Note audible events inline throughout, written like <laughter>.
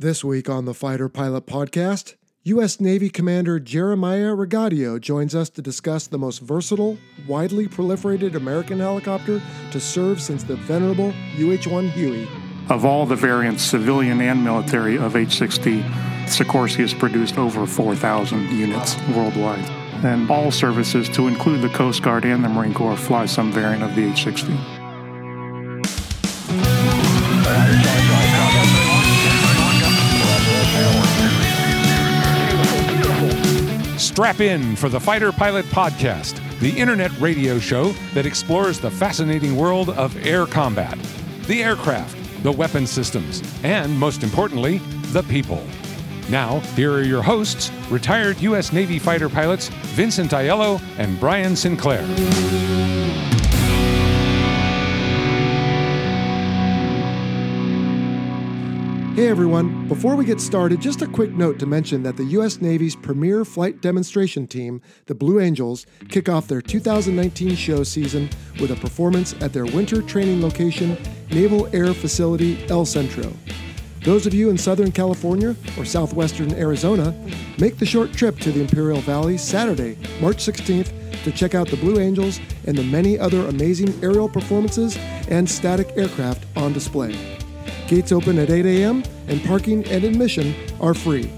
This week on the Fighter Pilot Podcast, U.S. Navy Commander Jeremiah Ragadio joins us to discuss the most versatile, widely proliferated American helicopter to serve since the venerable UH 1 Huey. Of all the variants, civilian and military, of H 60, Sikorsky has produced over 4,000 units worldwide. And all services, to include the Coast Guard and the Marine Corps, fly some variant of the H 60. Strap in for the Fighter Pilot Podcast, the internet radio show that explores the fascinating world of air combat, the aircraft, the weapon systems, and most importantly, the people. Now, here are your hosts, retired U.S. Navy fighter pilots Vincent Aiello and Brian Sinclair. Hey everyone, before we get started, just a quick note to mention that the U.S. Navy's premier flight demonstration team, the Blue Angels, kick off their 2019 show season with a performance at their winter training location, Naval Air Facility El Centro. Those of you in Southern California or southwestern Arizona, make the short trip to the Imperial Valley Saturday, March 16th to check out the Blue Angels and the many other amazing aerial performances and static aircraft on display. Gates open at 8 a.m., and parking and admission are free.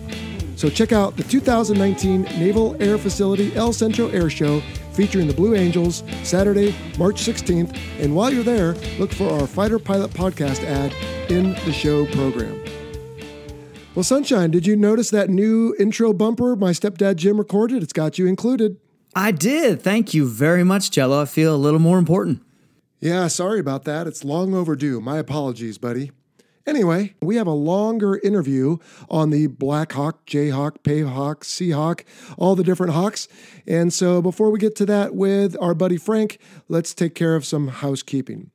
So check out the 2019 Naval Air Facility El Centro Air Show featuring the Blue Angels Saturday, March 16th. And while you're there, look for our Fighter Pilot podcast ad in the show program. Well, Sunshine, did you notice that new intro bumper my stepdad Jim recorded? It's got you included. I did. Thank you very much, Jello. I feel a little more important. Yeah, sorry about that. It's long overdue. My apologies, buddy. Anyway, we have a longer interview on the Black Hawk, Jayhawk, Pavehawk, Seahawk, all the different hawks. And so before we get to that with our buddy Frank, let's take care of some housekeeping.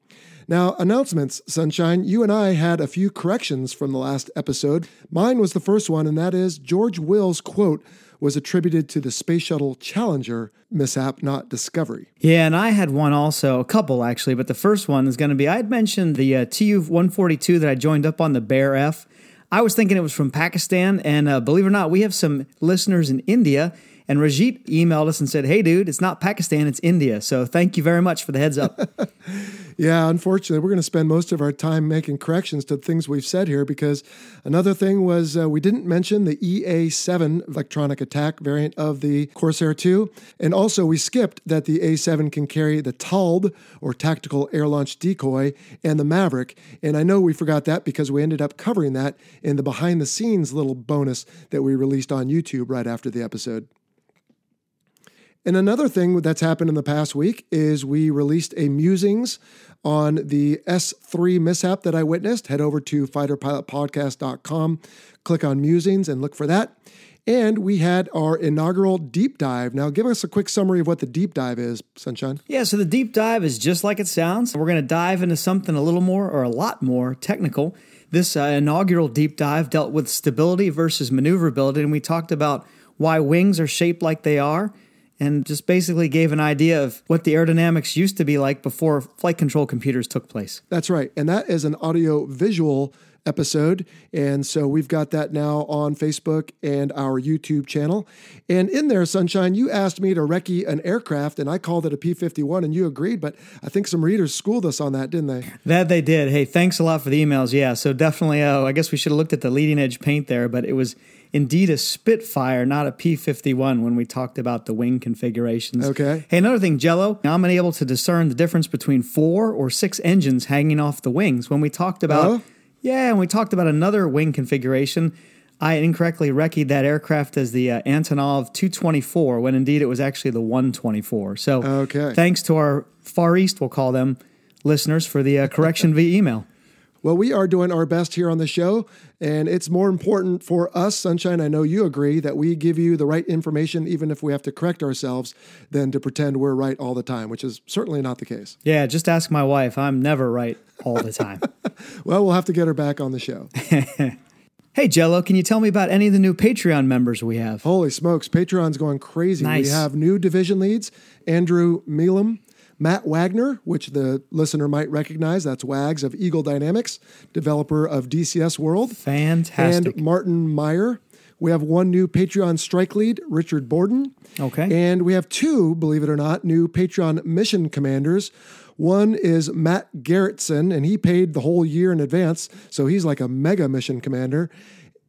Now, announcements, Sunshine. You and I had a few corrections from the last episode. Mine was the first one, and that is George Will's quote was attributed to the Space Shuttle Challenger mishap, not Discovery. Yeah, and I had one also, a couple actually, but the first one is going to be I had mentioned the uh, Tu 142 that I joined up on the Bear F. I was thinking it was from Pakistan, and uh, believe it or not, we have some listeners in India. And Rajit emailed us and said, Hey, dude, it's not Pakistan, it's India. So thank you very much for the heads up. <laughs> yeah, unfortunately, we're going to spend most of our time making corrections to things we've said here because another thing was uh, we didn't mention the EA 7 electronic attack variant of the Corsair 2. And also, we skipped that the A7 can carry the TALD or Tactical Air Launch Decoy and the Maverick. And I know we forgot that because we ended up covering that in the behind the scenes little bonus that we released on YouTube right after the episode. And another thing that's happened in the past week is we released a musings on the S3 mishap that I witnessed. Head over to fighterpilotpodcast.com, click on musings, and look for that. And we had our inaugural deep dive. Now, give us a quick summary of what the deep dive is, Sunshine. Yeah, so the deep dive is just like it sounds. We're going to dive into something a little more or a lot more technical. This uh, inaugural deep dive dealt with stability versus maneuverability, and we talked about why wings are shaped like they are and just basically gave an idea of what the aerodynamics used to be like before flight control computers took place. That's right. And that is an audio visual episode. And so we've got that now on Facebook and our YouTube channel. And in there, Sunshine, you asked me to recce an aircraft and I called it a P 51 and you agreed. But I think some readers schooled us on that, didn't they? That they did. Hey, thanks a lot for the emails. Yeah. So definitely, uh, I guess we should have looked at the leading edge paint there, but it was indeed a Spitfire, not a P 51 when we talked about the wing configurations. Okay. Hey, another thing, Jello, I'm unable to discern the difference between four or six engines hanging off the wings. When we talked about, oh? yeah, and we talked about another wing configuration. I incorrectly reckied that aircraft as the uh, Antonov 224 when indeed it was actually the 124. So, okay. thanks to our Far East, we'll call them listeners, for the uh, correction via email. Well, we are doing our best here on the show, and it's more important for us, Sunshine. I know you agree that we give you the right information, even if we have to correct ourselves, than to pretend we're right all the time, which is certainly not the case. Yeah, just ask my wife. I'm never right all the time. <laughs> well, we'll have to get her back on the show. <laughs> Hey, Jello, can you tell me about any of the new Patreon members we have? Holy smokes, Patreon's going crazy. Nice. We have new division leads Andrew Milam, Matt Wagner, which the listener might recognize. That's Wags of Eagle Dynamics, developer of DCS World. Fantastic. And Martin Meyer. We have one new Patreon strike lead, Richard Borden. Okay. And we have two, believe it or not, new Patreon mission commanders. One is Matt Garrettson, and he paid the whole year in advance, so he's like a mega mission commander.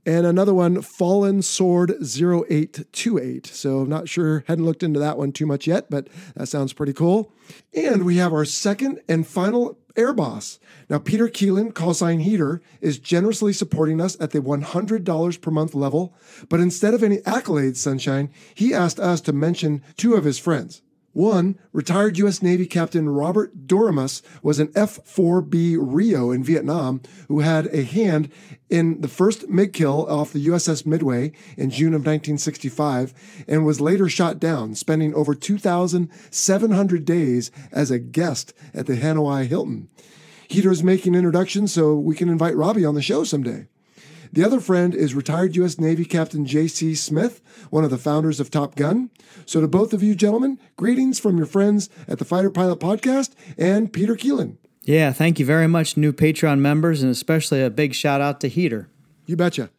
And another one, Fallen Sword 0828. So I'm not sure, hadn't looked into that one too much yet, but that sounds pretty cool. And we have our second and final Air Boss. Now, Peter Keelan, call sign Heater, is generously supporting us at the $100 per month level, but instead of any accolades, Sunshine, he asked us to mention two of his friends. One, retired U.S. Navy Captain Robert Doremus was an F 4B Rio in Vietnam who had a hand in the first MiG kill off the USS Midway in June of 1965 and was later shot down, spending over 2,700 days as a guest at the Hanoi Hilton. Heater's making introductions so we can invite Robbie on the show someday. The other friend is retired U.S. Navy Captain J.C. Smith, one of the founders of Top Gun. So, to both of you gentlemen, greetings from your friends at the Fighter Pilot Podcast and Peter Keelan. Yeah, thank you very much, new Patreon members, and especially a big shout out to Heater. You betcha.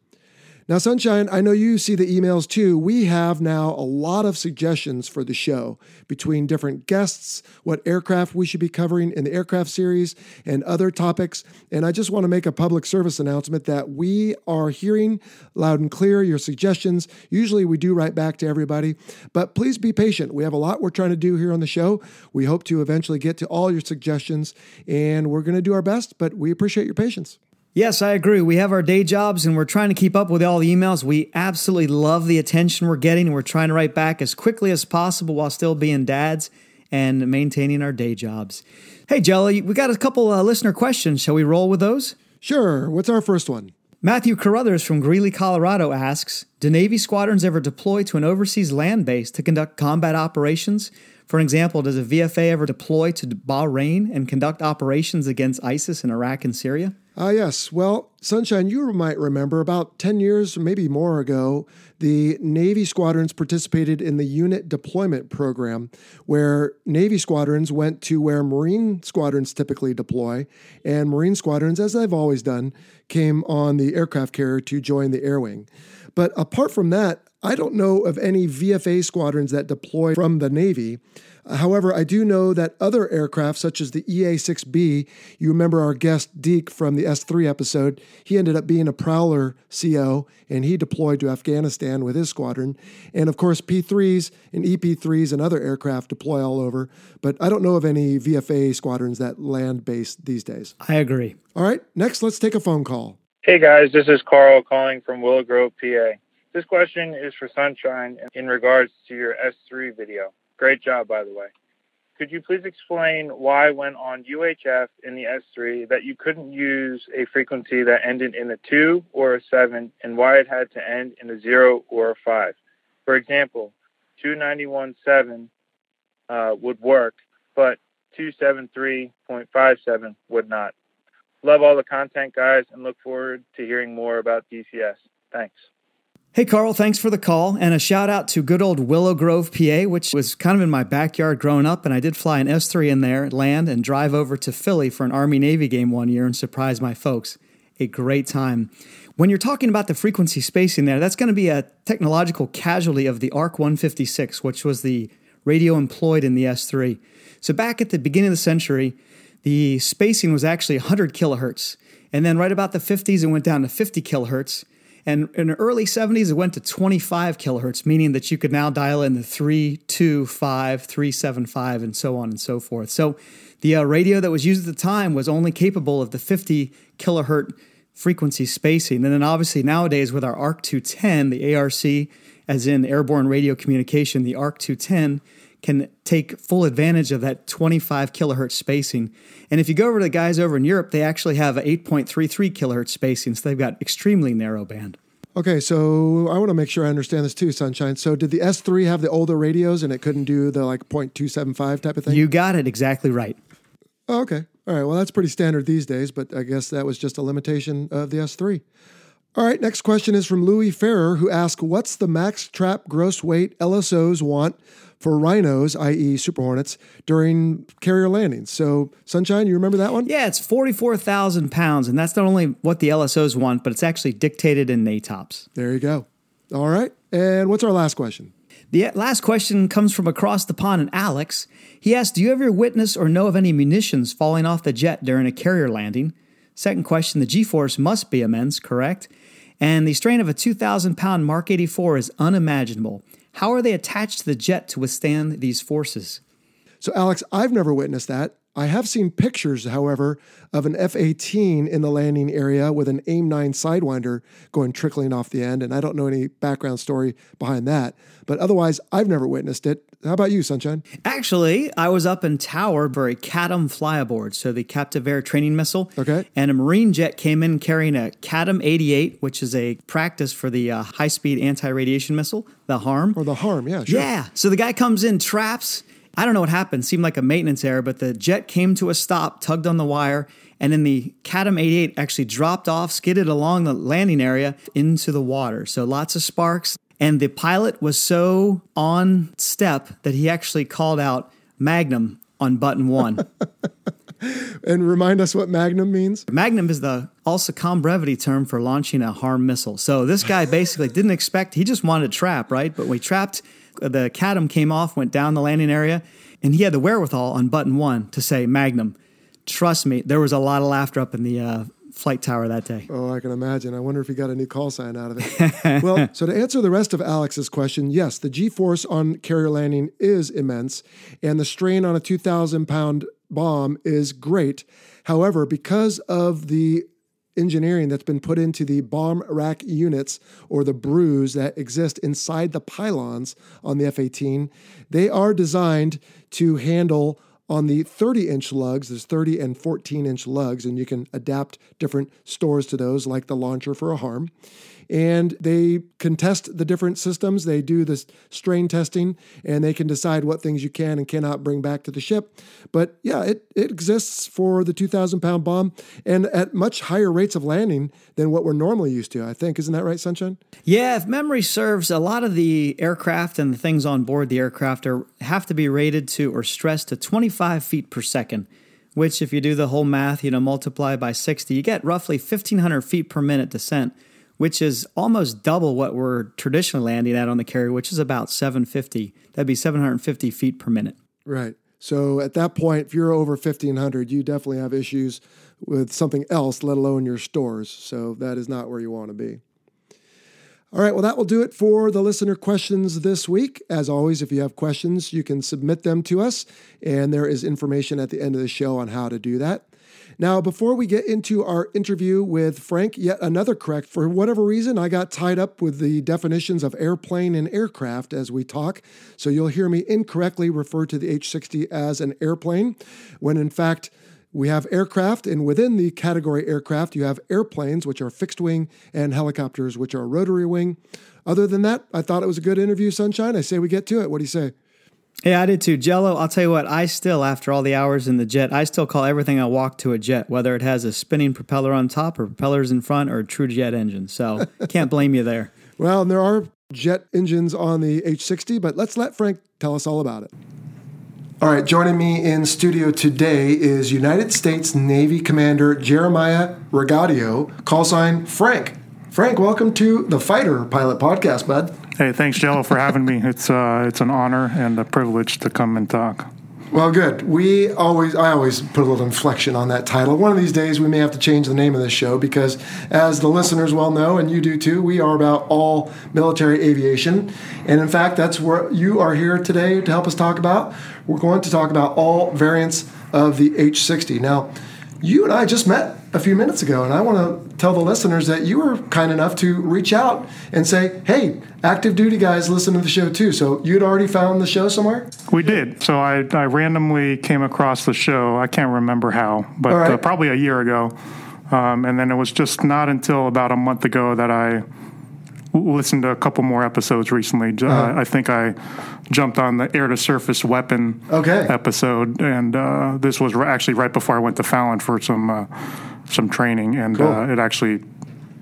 Now, Sunshine, I know you see the emails too. We have now a lot of suggestions for the show between different guests, what aircraft we should be covering in the aircraft series, and other topics. And I just want to make a public service announcement that we are hearing loud and clear your suggestions. Usually we do write back to everybody, but please be patient. We have a lot we're trying to do here on the show. We hope to eventually get to all your suggestions, and we're going to do our best, but we appreciate your patience. Yes, I agree. We have our day jobs and we're trying to keep up with all the emails. We absolutely love the attention we're getting and we're trying to write back as quickly as possible while still being dads and maintaining our day jobs. Hey, Jelly, we got a couple uh, listener questions. Shall we roll with those? Sure. What's our first one? Matthew Carruthers from Greeley, Colorado asks Do Navy squadrons ever deploy to an overseas land base to conduct combat operations? For example, does a VFA ever deploy to Bahrain and conduct operations against ISIS in Iraq and Syria? Ah, uh, yes. Well, Sunshine, you might remember about 10 years, maybe more ago, the Navy squadrons participated in the unit deployment program, where Navy squadrons went to where Marine squadrons typically deploy, and Marine squadrons, as they've always done, came on the aircraft carrier to join the air wing. But apart from that, I don't know of any VFA squadrons that deploy from the Navy. However, I do know that other aircraft, such as the EA 6B, you remember our guest Deke from the S3 episode, he ended up being a Prowler CO and he deployed to Afghanistan with his squadron. And of course, P3s and EP3s and other aircraft deploy all over, but I don't know of any VFA squadrons that land based these days. I agree. All right, next, let's take a phone call. Hey guys, this is Carl calling from Willow Grove, PA. This question is for Sunshine in regards to your S3 video. Great job, by the way. Could you please explain why, when on UHF in the S3, that you couldn't use a frequency that ended in a 2 or a 7 and why it had to end in a 0 or a 5? For example, 291.7 uh, would work, but 273.57 would not. Love all the content, guys, and look forward to hearing more about DCS. Thanks. Hey, Carl, thanks for the call. And a shout out to good old Willow Grove, PA, which was kind of in my backyard growing up. And I did fly an S3 in there, land, and drive over to Philly for an Army Navy game one year and surprise my folks. A great time. When you're talking about the frequency spacing there, that's going to be a technological casualty of the ARC 156, which was the radio employed in the S3. So back at the beginning of the century, the spacing was actually 100 kilohertz. And then right about the 50s, it went down to 50 kilohertz. And in the early 70s, it went to 25 kilohertz, meaning that you could now dial in the 325, 375, and so on and so forth. So the uh, radio that was used at the time was only capable of the 50 kilohertz frequency spacing. And then obviously nowadays with our ARC 210, the ARC, as in airborne radio communication, the ARC 210 can take full advantage of that 25 kilohertz spacing. And if you go over to the guys over in Europe, they actually have a 8.33 kilohertz spacing, so they've got extremely narrow band. Okay, so I want to make sure I understand this too, Sunshine. So did the S3 have the older radios and it couldn't do the like 0.275 type of thing? You got it exactly right. Oh, okay. All right. Well, that's pretty standard these days, but I guess that was just a limitation of the S3. All right, next question is from Louis Ferrer, who asks What's the max trap gross weight LSOs want for rhinos, i.e., Super Hornets, during carrier landings? So, Sunshine, you remember that one? Yeah, it's 44,000 pounds, and that's not only what the LSOs want, but it's actually dictated in NATOPS. There you go. All right. And what's our last question? The last question comes from across the pond, and Alex. He asked, Do you ever witness or know of any munitions falling off the jet during a carrier landing? Second question, the G force must be immense, correct? And the strain of a 2,000 pound Mark 84 is unimaginable. How are they attached to the jet to withstand these forces? So, Alex, I've never witnessed that. I have seen pictures, however, of an F 18 in the landing area with an AIM 9 Sidewinder going trickling off the end. And I don't know any background story behind that. But otherwise, I've never witnessed it. How about you, Sunshine? Actually, I was up in Tower for a CATM flyaboard, so the Captive Air Training Missile. Okay. And a Marine jet came in carrying a CATM 88, which is a practice for the uh, high speed anti radiation missile, the HARM. Or the harm, yeah, sure. Yeah. So the guy comes in, traps. I don't know what happened. Seemed like a maintenance error, but the jet came to a stop, tugged on the wire, and then the CATM 88 actually dropped off, skidded along the landing area into the water. So lots of sparks. And the pilot was so on step that he actually called out Magnum on button one. <laughs> And remind us what Magnum means. Magnum is the also com brevity term for launching a harm missile. So this guy basically didn't expect, he just wanted to trap, right? But we trapped, the CATM came off, went down the landing area, and he had the wherewithal on button one to say, Magnum. Trust me, there was a lot of laughter up in the uh, flight tower that day. Oh, I can imagine. I wonder if he got a new call sign out of it. <laughs> well, so to answer the rest of Alex's question, yes, the G force on carrier landing is immense, and the strain on a 2,000 pound bomb is great. However, because of the engineering that's been put into the bomb rack units or the BRUs that exist inside the pylons on the F 18, they are designed to handle on the 30 inch lugs, there's 30 and 14 inch lugs, and you can adapt different stores to those, like the launcher for a harm. And they can test the different systems. They do this strain testing and they can decide what things you can and cannot bring back to the ship. But yeah, it, it exists for the 2,000 pound bomb and at much higher rates of landing than what we're normally used to, I think. Isn't that right, Sunshine? Yeah, if memory serves, a lot of the aircraft and the things on board the aircraft are have to be rated to or stressed to 25 feet per second, which if you do the whole math, you know, multiply by 60, you get roughly 1,500 feet per minute descent, which is almost double what we're traditionally landing at on the carrier, which is about 750. That'd be 750 feet per minute. Right. So at that point, if you're over 1500, you definitely have issues with something else, let alone your stores. So that is not where you want to be. All right, well, that will do it for the listener questions this week. As always, if you have questions, you can submit them to us, and there is information at the end of the show on how to do that. Now, before we get into our interview with Frank, yet another correct. For whatever reason, I got tied up with the definitions of airplane and aircraft as we talk. So you'll hear me incorrectly refer to the H 60 as an airplane, when in fact, we have aircraft, and within the category aircraft, you have airplanes, which are fixed wing, and helicopters, which are rotary wing. Other than that, I thought it was a good interview, Sunshine. I say we get to it. What do you say? Yeah, I did too. Jello, I'll tell you what, I still, after all the hours in the jet, I still call everything I walk to a jet, whether it has a spinning propeller on top or propellers in front or a true jet engine. So <laughs> can't blame you there. Well, there are jet engines on the H60, but let's let Frank tell us all about it. All right, joining me in studio today is United States Navy Commander Jeremiah Ragadio, call sign Frank. Frank, welcome to the Fighter Pilot Podcast, bud. Hey, thanks, Jello, for having me. It's uh, it's an honor and a privilege to come and talk. Well, good. We always, I always put a little inflection on that title. One of these days, we may have to change the name of this show because, as the listeners well know, and you do too, we are about all military aviation. And in fact, that's what you are here today to help us talk about. We're going to talk about all variants of the H60. Now, you and I just met a few minutes ago, and I want to tell the listeners that you were kind enough to reach out and say, "Hey, active duty guys, listen to the show too." So you'd already found the show somewhere. We did. So I, I randomly came across the show. I can't remember how, but right. uh, probably a year ago. Um, and then it was just not until about a month ago that I listened to a couple more episodes recently. Uh-huh. Uh, I think I jumped on the air to surface weapon Okay. episode, and uh, this was actually right before I went to Fallon for some uh, some training, and Cool. uh, it actually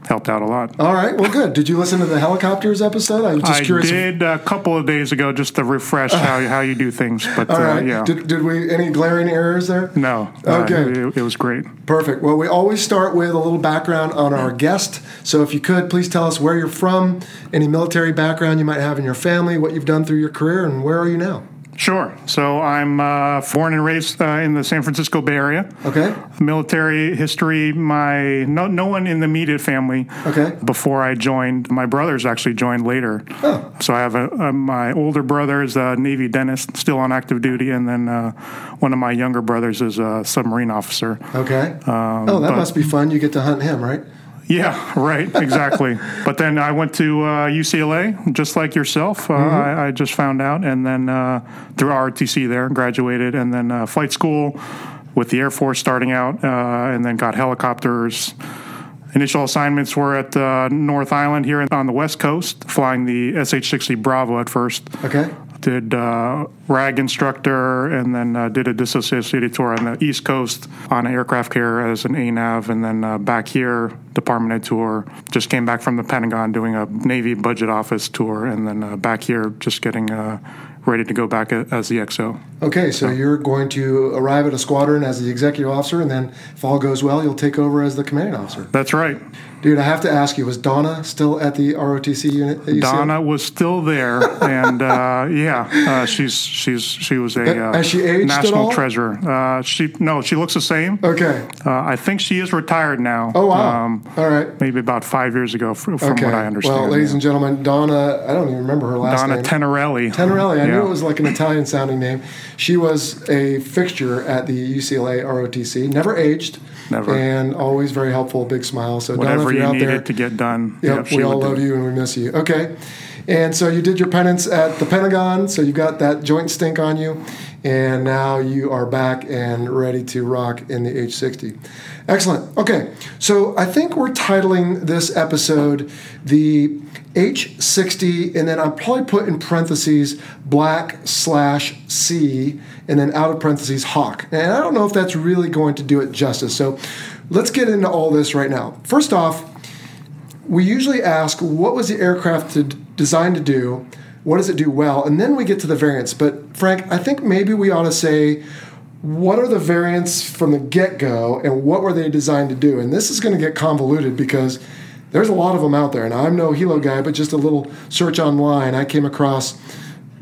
helped out a lot. All right. Well, good. Did you listen to the helicopters episode? I was just I curious. I did a couple of days ago just to refresh how, how you do things, <laughs> but all uh, yeah, Did, did we any glaring errors there? no, uh, Okay. it, it was great. Perfect. Well, we always start with a little background on our guest. So, if you could, please tell us where you're from, any military background you might have in your family, what you've done through your career, and where are you now? Sure. So I'm uh, born and raised uh, in the San Francisco Bay Area. Okay. Military history. My no no one in the immediate family. Okay. Before I joined, my brothers actually joined later. Oh. So I have a, a my older brother is a Navy dentist, still on active duty, and then uh, one of my younger brothers is a submarine officer. Okay. Um, oh, that but- must be fun. You get to hunt him, right? Yeah, right, exactly. <laughs> but then I went to uh, UCLA, just like yourself. Uh, Mm-hmm. I, I just found out, and then uh, through ROTC there, graduated, and then uh, flight school with the Air Force starting out, uh, and then got helicopters. Initial assignments were at uh, North Island here on the West Coast, flying the SH-60 Bravo at first. Okay. Did uh, RAG instructor and then uh, did a disassociated tour on the East Coast on aircraft care as an ANAV, and then uh, back here, department ed tour. Just came back from the Pentagon doing a Navy budget office tour, and then uh, back here, just getting uh, ready to go back as the XO. Okay, so you're going to arrive at a squadron as the executive officer, and then if all goes well, you'll take over as the commanding officer. That's right. Dude, I have to ask you, was Donna still at the ROTC unit? at Donna was still there, and uh, <laughs> yeah, uh, she's she's she was a uh, she national treasure. Uh, she no, she looks the same. Okay. Uh, I think she is retired now. Oh, wow. Um, all right. maybe about five years ago, fr- from Okay. what I understand. Well, ladies yeah. and gentlemen, Donna, I don't even remember her last name. Donna name. Tenorelli. Tenorelli. I knew it was like an Italian sounding name. She was a fixture at the UCLA ROTC, never aged. Never. And always very helpful, big smile. So, Donna, Whatever you're you out there, to get done. Yep, she we all love you and we miss you. Okay. And so you did your penance at the Pentagon, so you've got that joint stink on you, and now you are back and ready to rock in the H 60. Excellent. Okay, so I think we're titling this episode the H 60, and then I'll probably put in parentheses black slash C, and then out of parentheses hawk. And I don't know if that's really going to do it justice. So let's get into all this right now. First off, we usually ask what was the aircraft to, designed to do? What does it do well? And then we get to the variants. But frank i think maybe we ought to say what are the variants from the get-go and what were they designed to do? And this is going to get convoluted because there's a lot of them out there. And i'm no helo guy but just a little search online i came across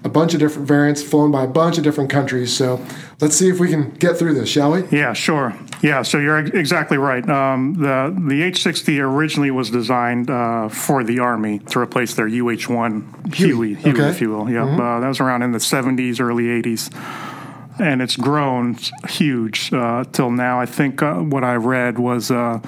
a bunch of different variants flown by a bunch of different countries so let's see if we can get through this shall we Yeah, sure. Yeah, so you're exactly right. Um, the the H60 originally was designed uh, for the Army to replace their UH-1 Huey, Huey, okay. Mm-hmm. if you will. Yeah, uh, that was around in the 70s, early 80s, and it's grown huge uh, till now. I think uh, what I read was uh,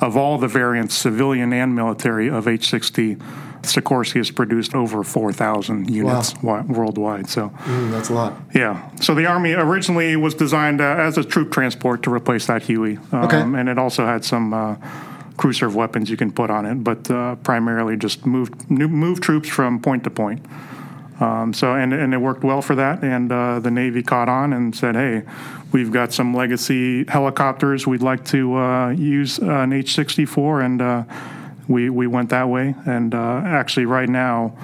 of all the variants, civilian and military, of H60. Sikorsky has produced over 4,000 units wi- worldwide. So, Mm, that's a lot yeah. So the Army originally was designed uh, as a troop transport to replace that Huey. Um, Okay. And it also had some uh, crew serve weapons you can put on it, but uh, primarily just move, move troops from point to point. Um, so and, and it worked well for that, and uh, the Navy caught on and said, "Hey, we've got some legacy helicopters. We'd like to uh, use uh, an H-64," and uh, we we went that way. And uh, actually, right now,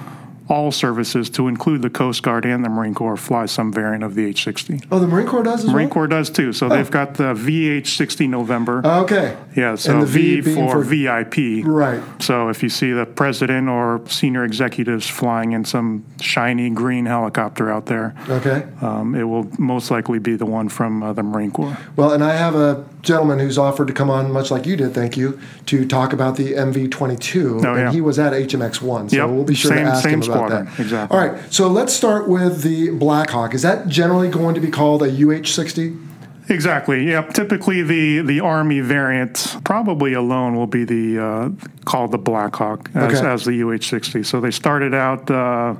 all services, to include the Coast Guard and the Marine Corps, fly some variant of the H-60. oh the marine corps does as Marine well Corps does too. So they've got the VH-60 November. okay yeah, so and the V V, for, for- VIP. right So if you see the president or senior executives flying in some shiny green helicopter out there, okay um, it will most likely be the one from uh, the Marine Corps. Well, and I have a gentleman who's offered to come on, much like you did, thank you, to talk about the MV22. Oh, and yeah. he was at HMX1, so Yep, we'll be sure same- to ask same him about squadron, that. exactly. All right, so let's start with the Blackhawk. Is that generally going to be called a UH-60? Exactly. Yep. Typically, the the Army variant probably alone will be the uh, called the Blackhawk as, Okay. as the UH-60. So they started out uh,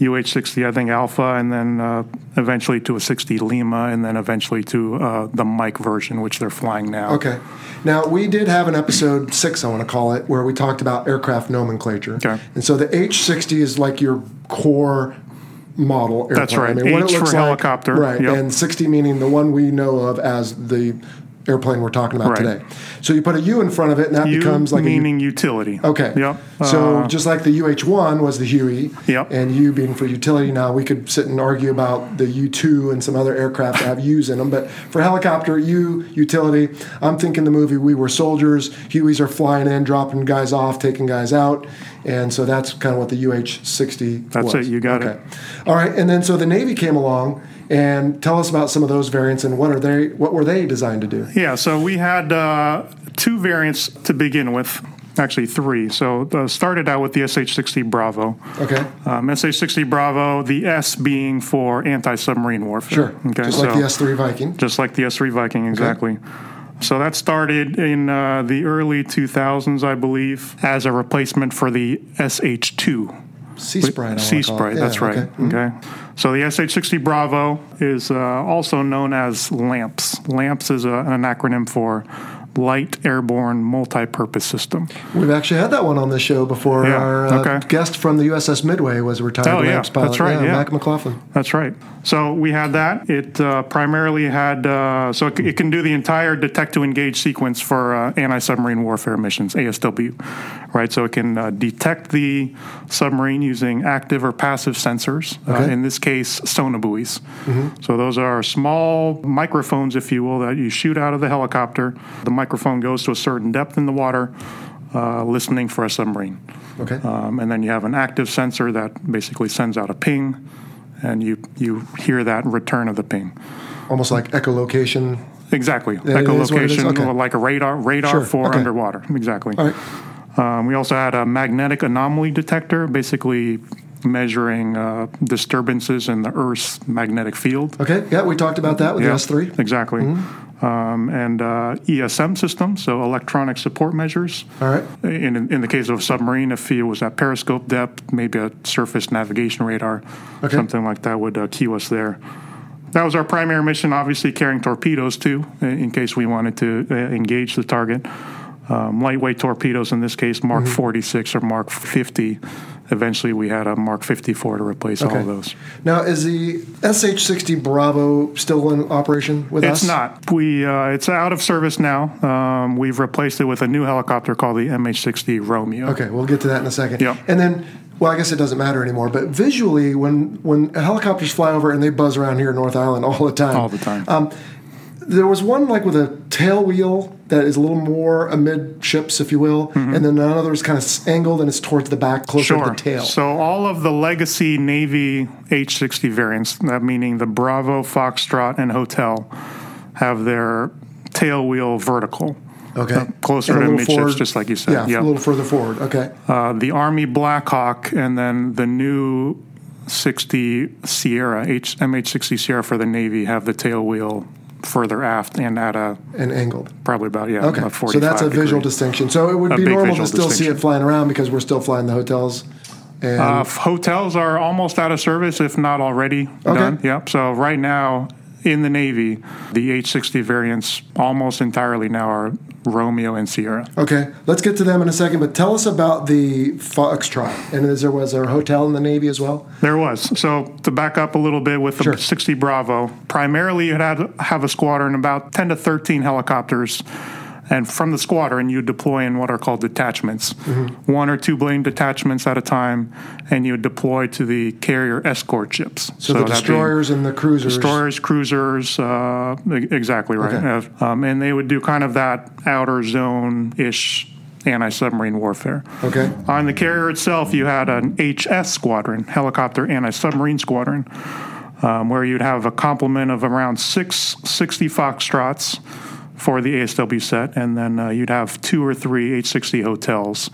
UH-60, I think Alpha, and then uh, eventually to a 60 Lima, and then eventually to uh, the Mike version, which they're flying now. Okay. Now, we did have an episode six, I want to call it, where we talked about aircraft nomenclature. Okay. And so the H-60 is like your core model airplane. That's right. I mean, what H it for like, helicopter. Right. Yep. And 60 meaning the one we know of as the airplane we're talking about Right. today. So you put a U in front of it, and that U becomes like a U- meaning utility. Okay. Yep. So Uh, just like the UH-1 was the Huey, Yep. and U being for utility. Now we could sit and argue about the U-2 and some other aircraft that have U's in them, but for helicopter, U utility. I'm thinking the movie We Were Soldiers. Hueys are flying in, dropping guys off, taking guys out, and so that's kind of what the UH-60 That's was. it, you got it. All right, and then so the Navy came along. And tell us about some of those variants and what are they? What were they designed to do? Yeah, so we had uh, two variants to begin with, actually three. So uh, started out with the SH-60 Bravo. Okay, Um, SH-60 Bravo, the S being for anti-submarine warfare. sure. Okay, Just like so- the S3 Viking. just like the S3 Viking, exactly. Okay. So that started in uh, the early 2000s, I believe, as a replacement for the SH2. Sea Sprite. Sea. Sprite, Yeah, that's right. okay. Mhm. Okay. So the SH60 Bravo is uh, also known as LAMPS. LAMPS is a, an acronym for Light Airborne Multi-Purpose System. We've actually had that one on the show before. Yeah, Our uh, okay. guest from the USS Midway was a retired Oh, yeah, pilot. that's right, yeah. Mac McLaughlin. That's right. So we had that. It uh, primarily had, uh, so it, it can do the entire detect to engage sequence for uh, anti submarine warfare missions, ASW, right? So it can uh, detect the submarine using active or passive sensors, uh, Okay. in this case, sonobuoys. So those are small microphones, if you will, that you shoot out of the helicopter. The microphone goes to a certain depth in the water. Uh, listening for a submarine. Okay. Um, and then you have an active sensor that basically sends out a ping, and you you hear that return of the ping. Almost like echolocation. Exactly, it is what it is? echolocation, Okay. like a radar radar Sure, for okay. underwater. Exactly. All right. Um, we also had a magnetic anomaly detector, basically measuring uh, disturbances in the Earth's magnetic field. Okay. Yeah, we talked about that with Yeah, the S3. Exactly. Mm-hmm. Um, and uh, ESM systems, so electronic support measures. All right. In, in the case of a submarine, if it was at periscope depth, maybe a surface navigation radar, Okay. something like that would uh, cue us there. That was our primary mission, obviously carrying torpedoes too, in case we wanted to uh, engage the target. Um, lightweight torpedoes, in this case, Mark Mm-hmm. 46 or Mark 50. Eventually, we had a Mark 54 to replace all Okay. of those. Now, is the SH-60 Bravo still in operation with us? It's not. We uh, it's out of service now. Um, we've replaced it with a new helicopter called the MH-60 Romeo. Okay, we'll get to that in a second. Yeah. And then, well, I guess it doesn't matter anymore. But visually, when when helicopters fly over and they buzz around here in North Island all the time, All the time. Um, there was one like with a tail wheel that is a little more amidships, if you will, and then another is kind of angled and it's towards the back, closer Mm-hmm. Sure. to the tail. So all of the legacy Navy H-60 variants, that meaning the Bravo, Foxtrot, and Hotel, have their tail wheel vertical. okay, uh, closer to midships, forward- just like you said. Yeah, Yeah. a little further forward. Okay, Uh, the Army Blackhawk, and then the new 60 Sierra, H, MH-60 Sierra for the Navy, have the tail wheel further aft and at a and angled. probably about yeah Okay, about so 45 that's a visual distinction. So it would A be normal to still see it flying around because we're still flying the hotels. And Uh, hotels are almost out of service, if not already Okay. done. Yep. So right now in the Navy, the H-60 variants almost entirely now are Romeo and Sierra. Okay, let's get to them in a second. But tell us about the Foxtrot. And is there was there a hotel in the Navy as well? There was. So to back up a little bit with the Sure. 60 Bravo, primarily you had have a squadron about 10 to 13 helicopters. And from the squadron, you deploy in what are called detachments, Mm-hmm. one or two plane detachments at a time, and you deploy to the carrier escort ships. So, the destroyers and the cruisers. Destroyers, cruisers, uh, exactly right. Okay. Uh, Um, and they would do kind of that outer zone ish anti submarine warfare. Okay. On the carrier itself, you had an HS squadron, helicopter anti submarine squadron, um, where you'd have a complement of around six, 60 Foxtrots for the ASW set, and then uh, you'd have two or three H60 hotels,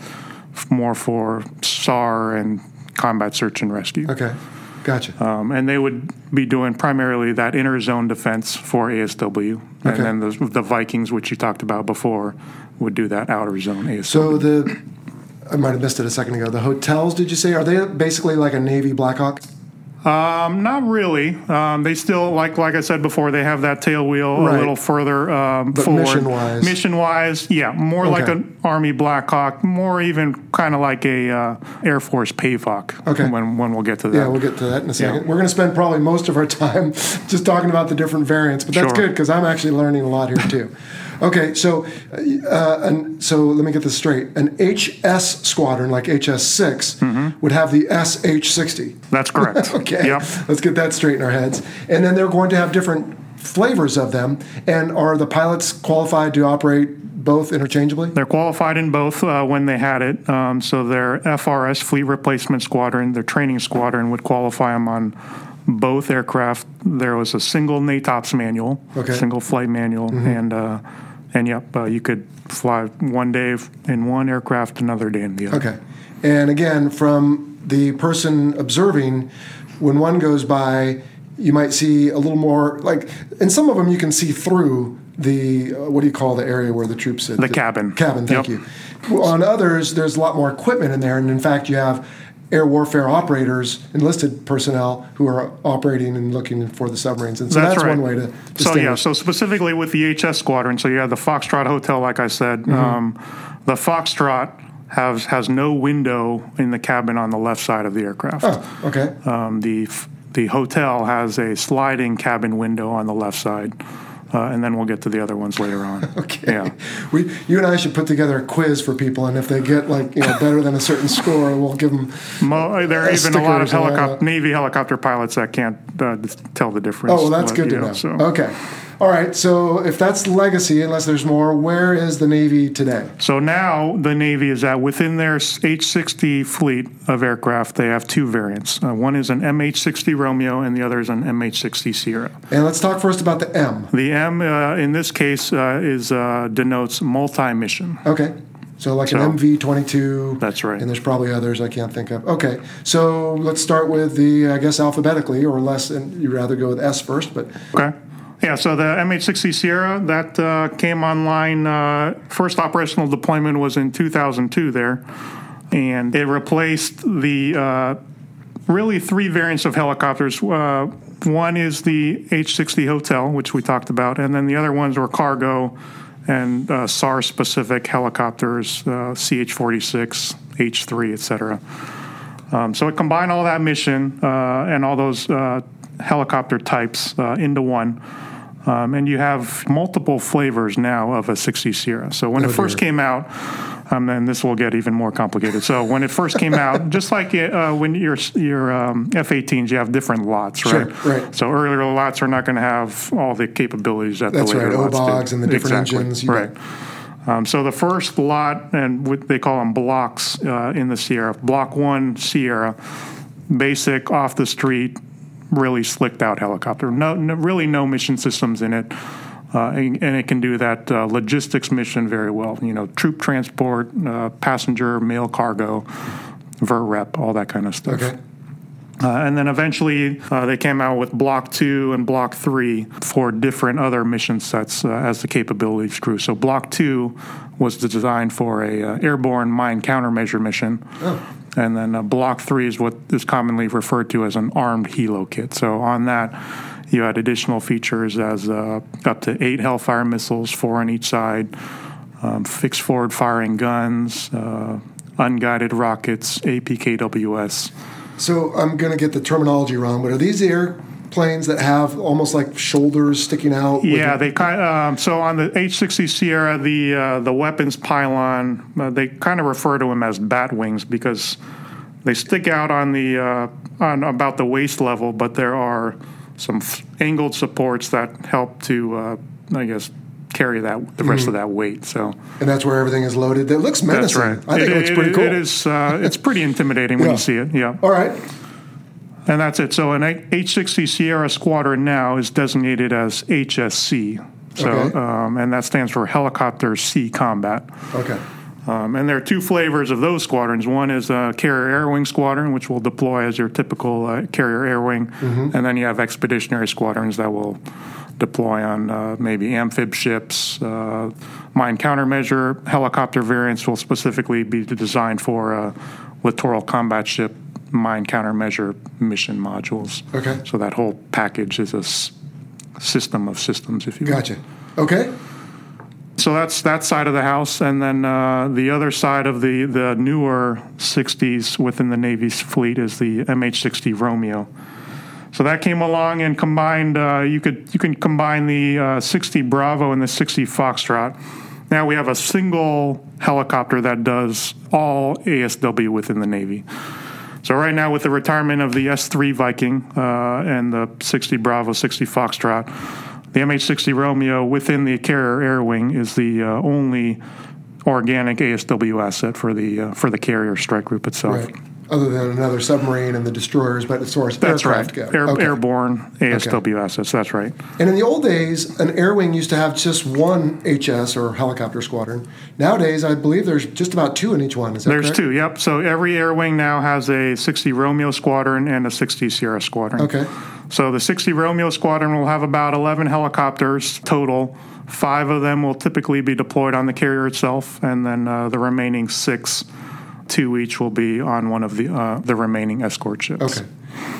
more for SAR and combat search and rescue. Okay, gotcha. Um, and they would be doing primarily that inner zone defense for ASW. And Okay. then the, the Vikings, which you talked about before, would do that outer zone ASW. so the I might have missed it a second ago. The hotels, did you say, are they basically like a Navy Blackhawk? Um, not really. Um, they still like like I said before. They have that tail wheel Right. a little further um, forward. mission-wise- mission wise, yeah, more like an Army Blackhawk, more even kind of like a uh, Air Force Pavehawk. Okay. When when we'll get to that. Yeah, we'll get to that in a second. Yeah. We're going to spend probably most of our <laughs> time just talking about the different variants, but that's Sure. good because I'm actually learning a lot here too. <laughs> Okay, so uh, an, so let me get this straight. An HS squadron, like HS6, would have the SH60. That's correct. <laughs> Okay, Yep. let's get that straight in our heads. And then they're going to have different flavors of them. And are the pilots qualified to operate both interchangeably? They're qualified in both uh, when they had it. Um, so their FRS, Fleet Replacement Squadron, their training squadron, would qualify them on both aircraft. There was a single NATOPS manual, Okay. single flight manual, and uh, and yep, uh, you could fly one day in one aircraft, another day in the other. Okay. And again, from the person observing, when one goes by, you might see a little more, like, in some of them you can see through the, uh, what do you call the area where the troops sit? The cabin. Cabin, thank Yep. you. Well, on others, there's a lot more equipment in there. And in fact, you have air warfare operators, enlisted personnel who are operating and looking for the submarines. And so that's, right. one way to So yeah, so specifically with the HS squadron, so you have the Foxtrot Hotel, like I said. Mm-hmm. Um, the Foxtrot has has no window in the cabin on the left side of the aircraft. Oh, okay. Um, the the hotel has a sliding cabin window on the left side, uh, and then we'll get to the other ones later on. <laughs> Okay. Yeah. We, you and I should put together a quiz for people, and if they get like you know better than a certain score, we'll give them. Mo- there are Uh, even a lot of stickers and all helicopter. Navy helicopter pilots that can't uh, tell the difference. Oh, well, that's But, good to you know. So. Okay, all right. So if that's legacy, unless there's more, where is the Navy today? So now the Navy is at within their H-60 fleet of aircraft. They have two variants. Uh, one is an MH-60 Romeo, and the other is an MH-60 Sierra. And let's talk first about the M. The M uh, in this case uh, is uh, denotes multi-mission. Okay, so like So- an MV twenty two. That's right. And there's probably others I can't think of. Okay, so let's start with the I guess alphabetically, or less. And you'd rather go with S first, but Okay. Yeah, so the MH-60 Sierra that uh, came online. Uh, first operational deployment was in 2002 there, and it replaced the uh, really three variants of helicopters. Uh, one is the H-60 Hotel, which we talked about, and then the other ones were cargo and uh, SAR-specific helicopters, uh, CH-46, H-3, et cetera. Um, so it combined all that mission uh, and all those helicopter types into one. Um, and you have multiple flavors now of a 60 Sierra. So when Oh, it first dear. came out, um, and this will get even more complicated. So when it first came out, <laughs> just like uh, when your your um, F-18s, you have different lots, Sure, right? right. So earlier lots are not going to have all the capabilities that That's the later right, lots OBOGs do. and the different Exactly, engines, you right? Um, so the first lot, and what they call them blocks uh, in the Sierra. Block one Sierra, basic off the street, really slicked out helicopter. No, no really no mission systems in it. Uh, and, and it can do that uh, logistics mission very well. You know, troop transport, uh, passenger, mail cargo, VERTREP, all that kind of stuff. okay. Uh, and then eventually uh, they came out with Block 2 and Block 3 for different other mission sets uh, as the capabilities grew. So Block 2 was designed for a uh, airborne mine countermeasure mission. And then uh, Block 3 is what is commonly referred to as an armed helo kit. So on that, you had additional features as uh, up to eight Hellfire missiles, four on each side, um, fixed forward firing guns, uh, unguided rockets, APKWS. So I'm going to get the terminology wrong, but are these airplanes that have almost like shoulders sticking out? Yeah, they kind um, so on the H60 Sierra, the uh, the weapons pylon, uh, they kind of refer to them as bat wings because they stick out on the uh, on about the waist level, but there are some f- angled supports that help to, uh, I guess, carry that the rest of that weight. So and that's where everything is loaded. That looks menacing. that's right. I think it, looks pretty cool. It is. Uh, it's pretty intimidating when Yeah. you see it. Yeah. All right. And that's it. So an H60 Sierra Squadron now is designated as HSC. So, Okay. um, and that stands for Helicopter Sea Combat. Okay. Um, and there are two flavors of those squadrons. One is a carrier air wing squadron, which will deploy as your typical uh, carrier air wing, and then you have expeditionary squadrons that will deploy on uh, maybe amphib ships. Uh, mine countermeasure helicopter variants will specifically be designed for uh, littoral combat ship mine countermeasure mission modules. Okay. So that whole package is a s- system of systems, if you will. Gotcha. Okay. So that's that side of the house, and then uh, the other side of the the newer '60s within the Navy's fleet is the MH-60 Romeo. So that came along and combined. Uh, you could you can combine the uh, 60 Bravo and the 60 Foxtrot. Now we have a single helicopter that does all ASW within the Navy. So right now, with the retirement of the S3 Viking uh, and the 60 Bravo, 60 Foxtrot, the MH60 Romeo within the carrier air wing is the uh, only organic ASW asset for the uh, for the carrier strike group itself. Right. Other than another submarine and the destroyers, but as far as That's aircraft right. go. Air, Okay. Airborne ASW assets. That's right. And in the old days, an air wing used to have just one HS or helicopter squadron. Nowadays, I believe there's just about two in each one. Is that There's correct? two. Yep. So every air wing now has a 60 Romeo squadron and a 60 Sierra squadron. Okay. So the 60 Romeo squadron will have about 11 helicopters total. Five of them will typically be deployed on the carrier itself, and then uh, the remaining six, two each, will be on one of the uh, the remaining escort ships. Okay.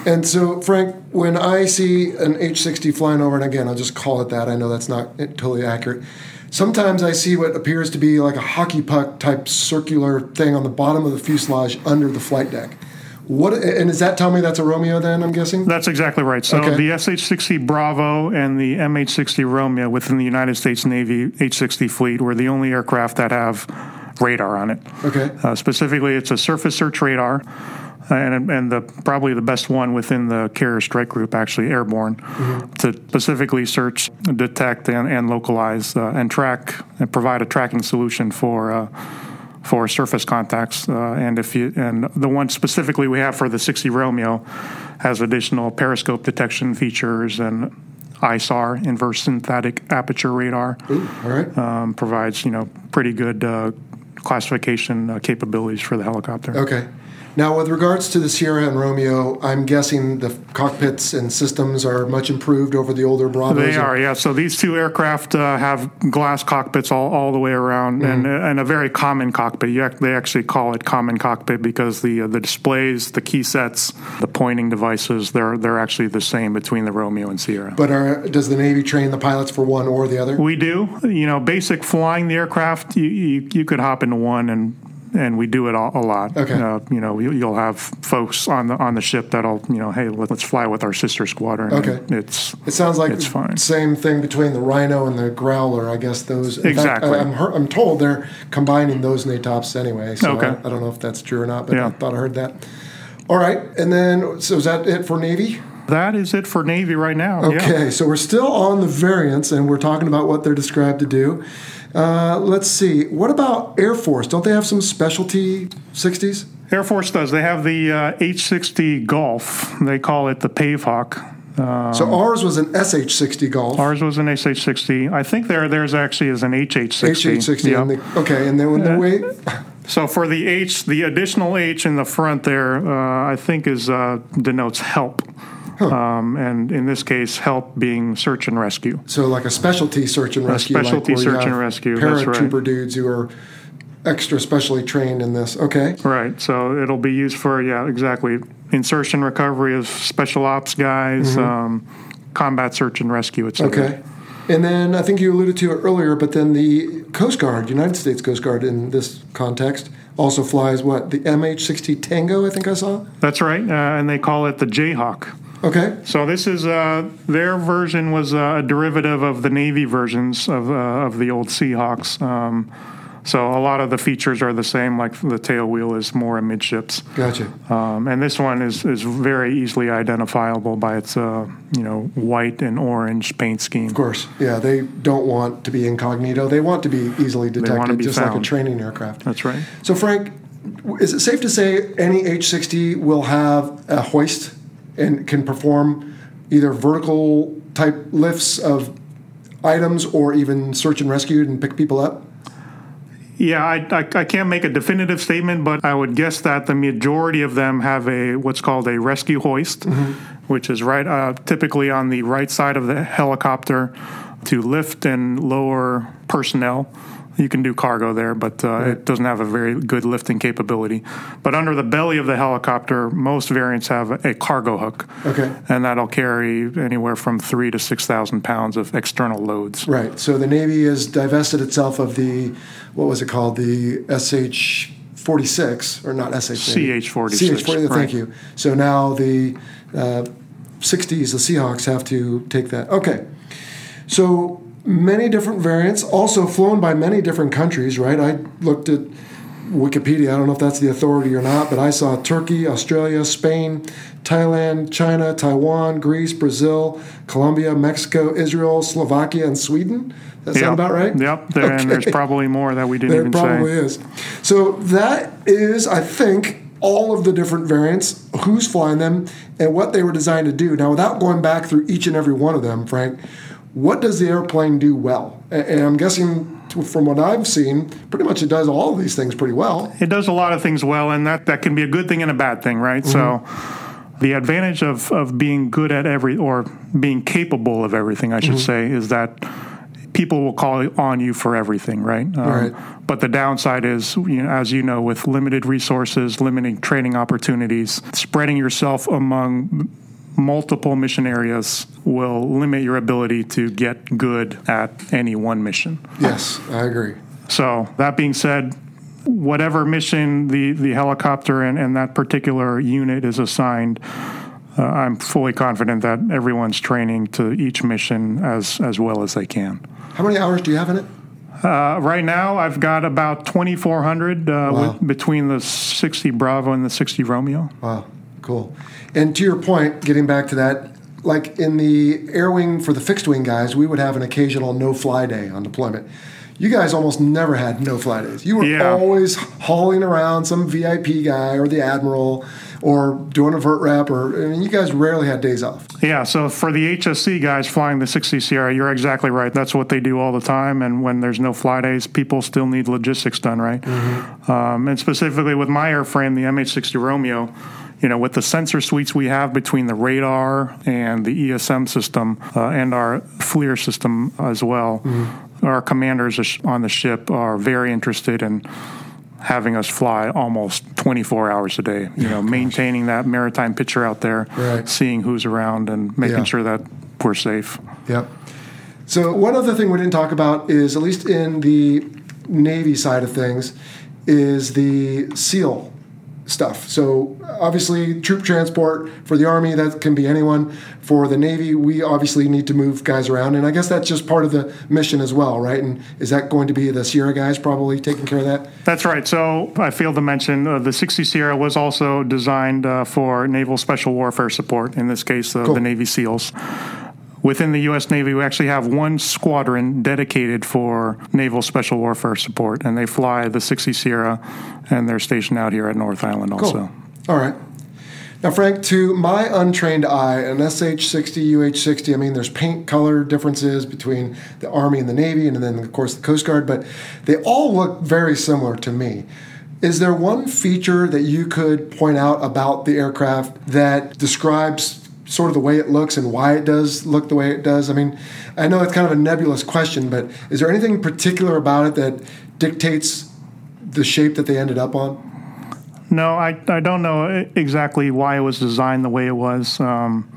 And so, Frank, when I see an H60 flying over, and again, I'll just call it that, I know that's not totally accurate. Sometimes I see what appears to be like a hockey puck type circular thing on the bottom of the fuselage under the flight deck. What and does that tell me that's a Romeo? Then I'm guessing. That's exactly right. So Okay. the SH-60 Bravo and the MH-60 Romeo within the United States Navy H-60 fleet were the only aircraft that have radar on it. Okay. Uh, specifically, it's a surface search radar, and and the probably the best one within the carrier strike group, actually airborne, to specifically search, detect, and, and localize uh, and track and provide a tracking solution for. Uh, for surface contacts, uh, and if you and the one specifically we have for the 60 Romeo has additional periscope detection features and ISAR, inverse synthetic aperture radar, Ooh, all right. um, provides you know pretty good uh, classification uh, capabilities for the helicopter. Okay. Now, with regards to the Sierra and Romeo, I'm guessing the cockpits and systems are much improved over the older Bravos. They are, yeah. So these two aircraft uh, have glass cockpits all, all the way around, and, and a very common cockpit. They actually call it common cockpit because the uh, the displays, the key sets, the pointing devices, they're they're actually the same between the Romeo and Sierra. But are, does the Navy train the pilots for one or the other? We do, you know, basic flying the aircraft. You, you, you could hop into one and. And we do it a, a lot. Okay. Uh, you know, you, you'll have folks on the on the ship that'll, you know, hey, let's fly with our sister squadron. Okay. It's It sounds like It's fine. same thing between the Rhino and the Growler. I guess those. in fact, Exactly. I, am heard, I'm told they're combining those NATOPS anyway. So Okay. I, I don't know if that's true or not, but Yeah. I thought I heard that. All right, and then so is that it for Navy? that is it for Navy right now. Yeah. Okay, so we're still on the variants, and we're talking about what they're described to do. Uh, let's see. What about Air Force? Don't they have some specialty 60s? Air Force does. They have the uh, H-60 Golf. They call it the Pavehawk. so ours was an SH60 Golf. Ours was an SH-60. I think there theirs actually is an HH-60. HH60. Yeah. and the- okay, and then when the weight. So for the H, the additional H in the front there, uh, I think is uh, denotes help. Um, and in this case, help being search and rescue. So like a specialty search and rescue. A specialty like search and rescue, that's right. Paratrooper dudes who are extra specially trained in this. Okay. Right. So it'll be used for yeah, exactly insertion recovery of special ops guys, um, combat search and rescue, etc. Mm-hmm. Okay. And then I think you alluded to it earlier, but then the Coast Guard, United States Coast Guard in this context, also flies what? The MH60 Tango, I think I saw? That's right, uh, and they call it the Jayhawk. Okay. So this is uh, their version was uh, a derivative of the Navy versions of uh, of the old Seahawks. Um, so a lot of the features are the same, like the tail wheel is more amidships, Gotcha. um, and this one is is very easily identifiable by its uh, you know white and orange paint scheme. Of course. Yeah, they don't want to be incognito. They want to be easily detected, be just like a training aircraft. That's right. So, Frank, is it safe to say any H60 will have a hoist and can perform either vertical type lifts of items or even search and rescue and pick people up? Yeah, I, I, I can't make a definitive statement, but I would guess that the majority of them have a what's called a rescue hoist, which is right uh, typically on the right side of the helicopter to lift and lower personnel. You can do cargo there, but uh, it doesn't have a very good lifting capability. But under the belly of the helicopter, most variants have a cargo hook, Okay. and that'll carry anywhere from three to six thousand pounds of external loads. Right. So the Navy has divested itself of the, what was it called? The SH 46, or not SH? CH-46, CH 40, right. thank you. So now the uh, 60s, the Seahawks have to take that. Okay. So many different variants, also flown by many different countries, right? I looked at Wikipedia. I don't know if that's the authority or not, but I saw Turkey, Australia, Spain, Thailand, China, Taiwan, Greece, Brazil, Colombia, Mexico, Israel, Slovakia, and Sweden. That sound about right? Yep. There, okay. And there's probably more that we didn't there even probably say. is. So that is, I think, all of the different variants, who's flying them, and what they were designed to do. Now, without going back through each and every one of them, Frank, what does the airplane do well? And I'm guessing from what I've seen, pretty much it does all of these things pretty well. It does a lot of things well, and that, that can be a good thing and a bad thing, right? Mm-hmm. So the advantage of, of being good at every or being capable of everything, I should mm-hmm. say, is that people will call on you for everything, right? Um, right. But the downside is, you know, as you know, with limited resources, limiting training opportunities, spreading yourself among multiple mission areas will limit your ability to get good at any one mission. Yes, I agree. So, that being said, whatever mission the, the helicopter and, and that particular unit is assigned, uh, I'm fully confident that everyone's training to each mission as, as well as they can. How many hours do you have in it? Uh, right now, I've got about 2,400 uh, wow. with, between the 60 Bravo and the 60 Romeo. Wow, cool. And to your point, getting back to that, like in the air wing for the fixed wing guys, we would have an occasional no fly day on deployment. You guys almost never had no fly days. You were yeah. always hauling around some VIP guy or the admiral or doing a VERTREP, or I mean, you guys rarely had days off. Yeah, so for the HSC guys flying the 60 Sierra, you're exactly right. That's what they do all the time. And when there's no fly days, people still need logistics done, right? Mm-hmm. Um, and specifically with my airframe, the MH60 Romeo, you know, with the sensor suites we have between the radar and the ESM system uh, and our FLIR system as well, mm-hmm. our commanders on the ship are very interested in having us fly almost 24 hours a day. You know, maintaining that maritime picture out there, right. seeing who's around, and making yeah. sure that we're safe. Yep. So one other thing we didn't talk about is, at least in the Navy side of things, is the SEAL stuff. So obviously, troop transport for the Army that can be anyone. For the Navy, we obviously need to move guys around, and I guess that's just part of the mission as well, right? And is that going to be the Sierra guys probably taking care of that? That's right. So I failed to mention uh, the 60 Sierra was also designed uh, for naval special warfare support. In this case, uh, cool. the Navy SEALs within the U.S. Navy, we actually have one squadron dedicated for naval special warfare support, and they fly the 60 Sierra, and they're stationed out here at North Island also. Cool. All right. Now, Frank, to my untrained eye, an SH60, UH60, I mean, there's paint color differences between the Army and the Navy, and then, of course, the Coast Guard, but they all look very similar to me. Is there one feature that you could point out about the aircraft that describes sort of the way it looks and why it does look the way it does? I mean, I know it's kind of a nebulous question, but is there anything particular about it that dictates the shape that they ended up on? No, I, I don't know exactly why it was designed the way it was. Um,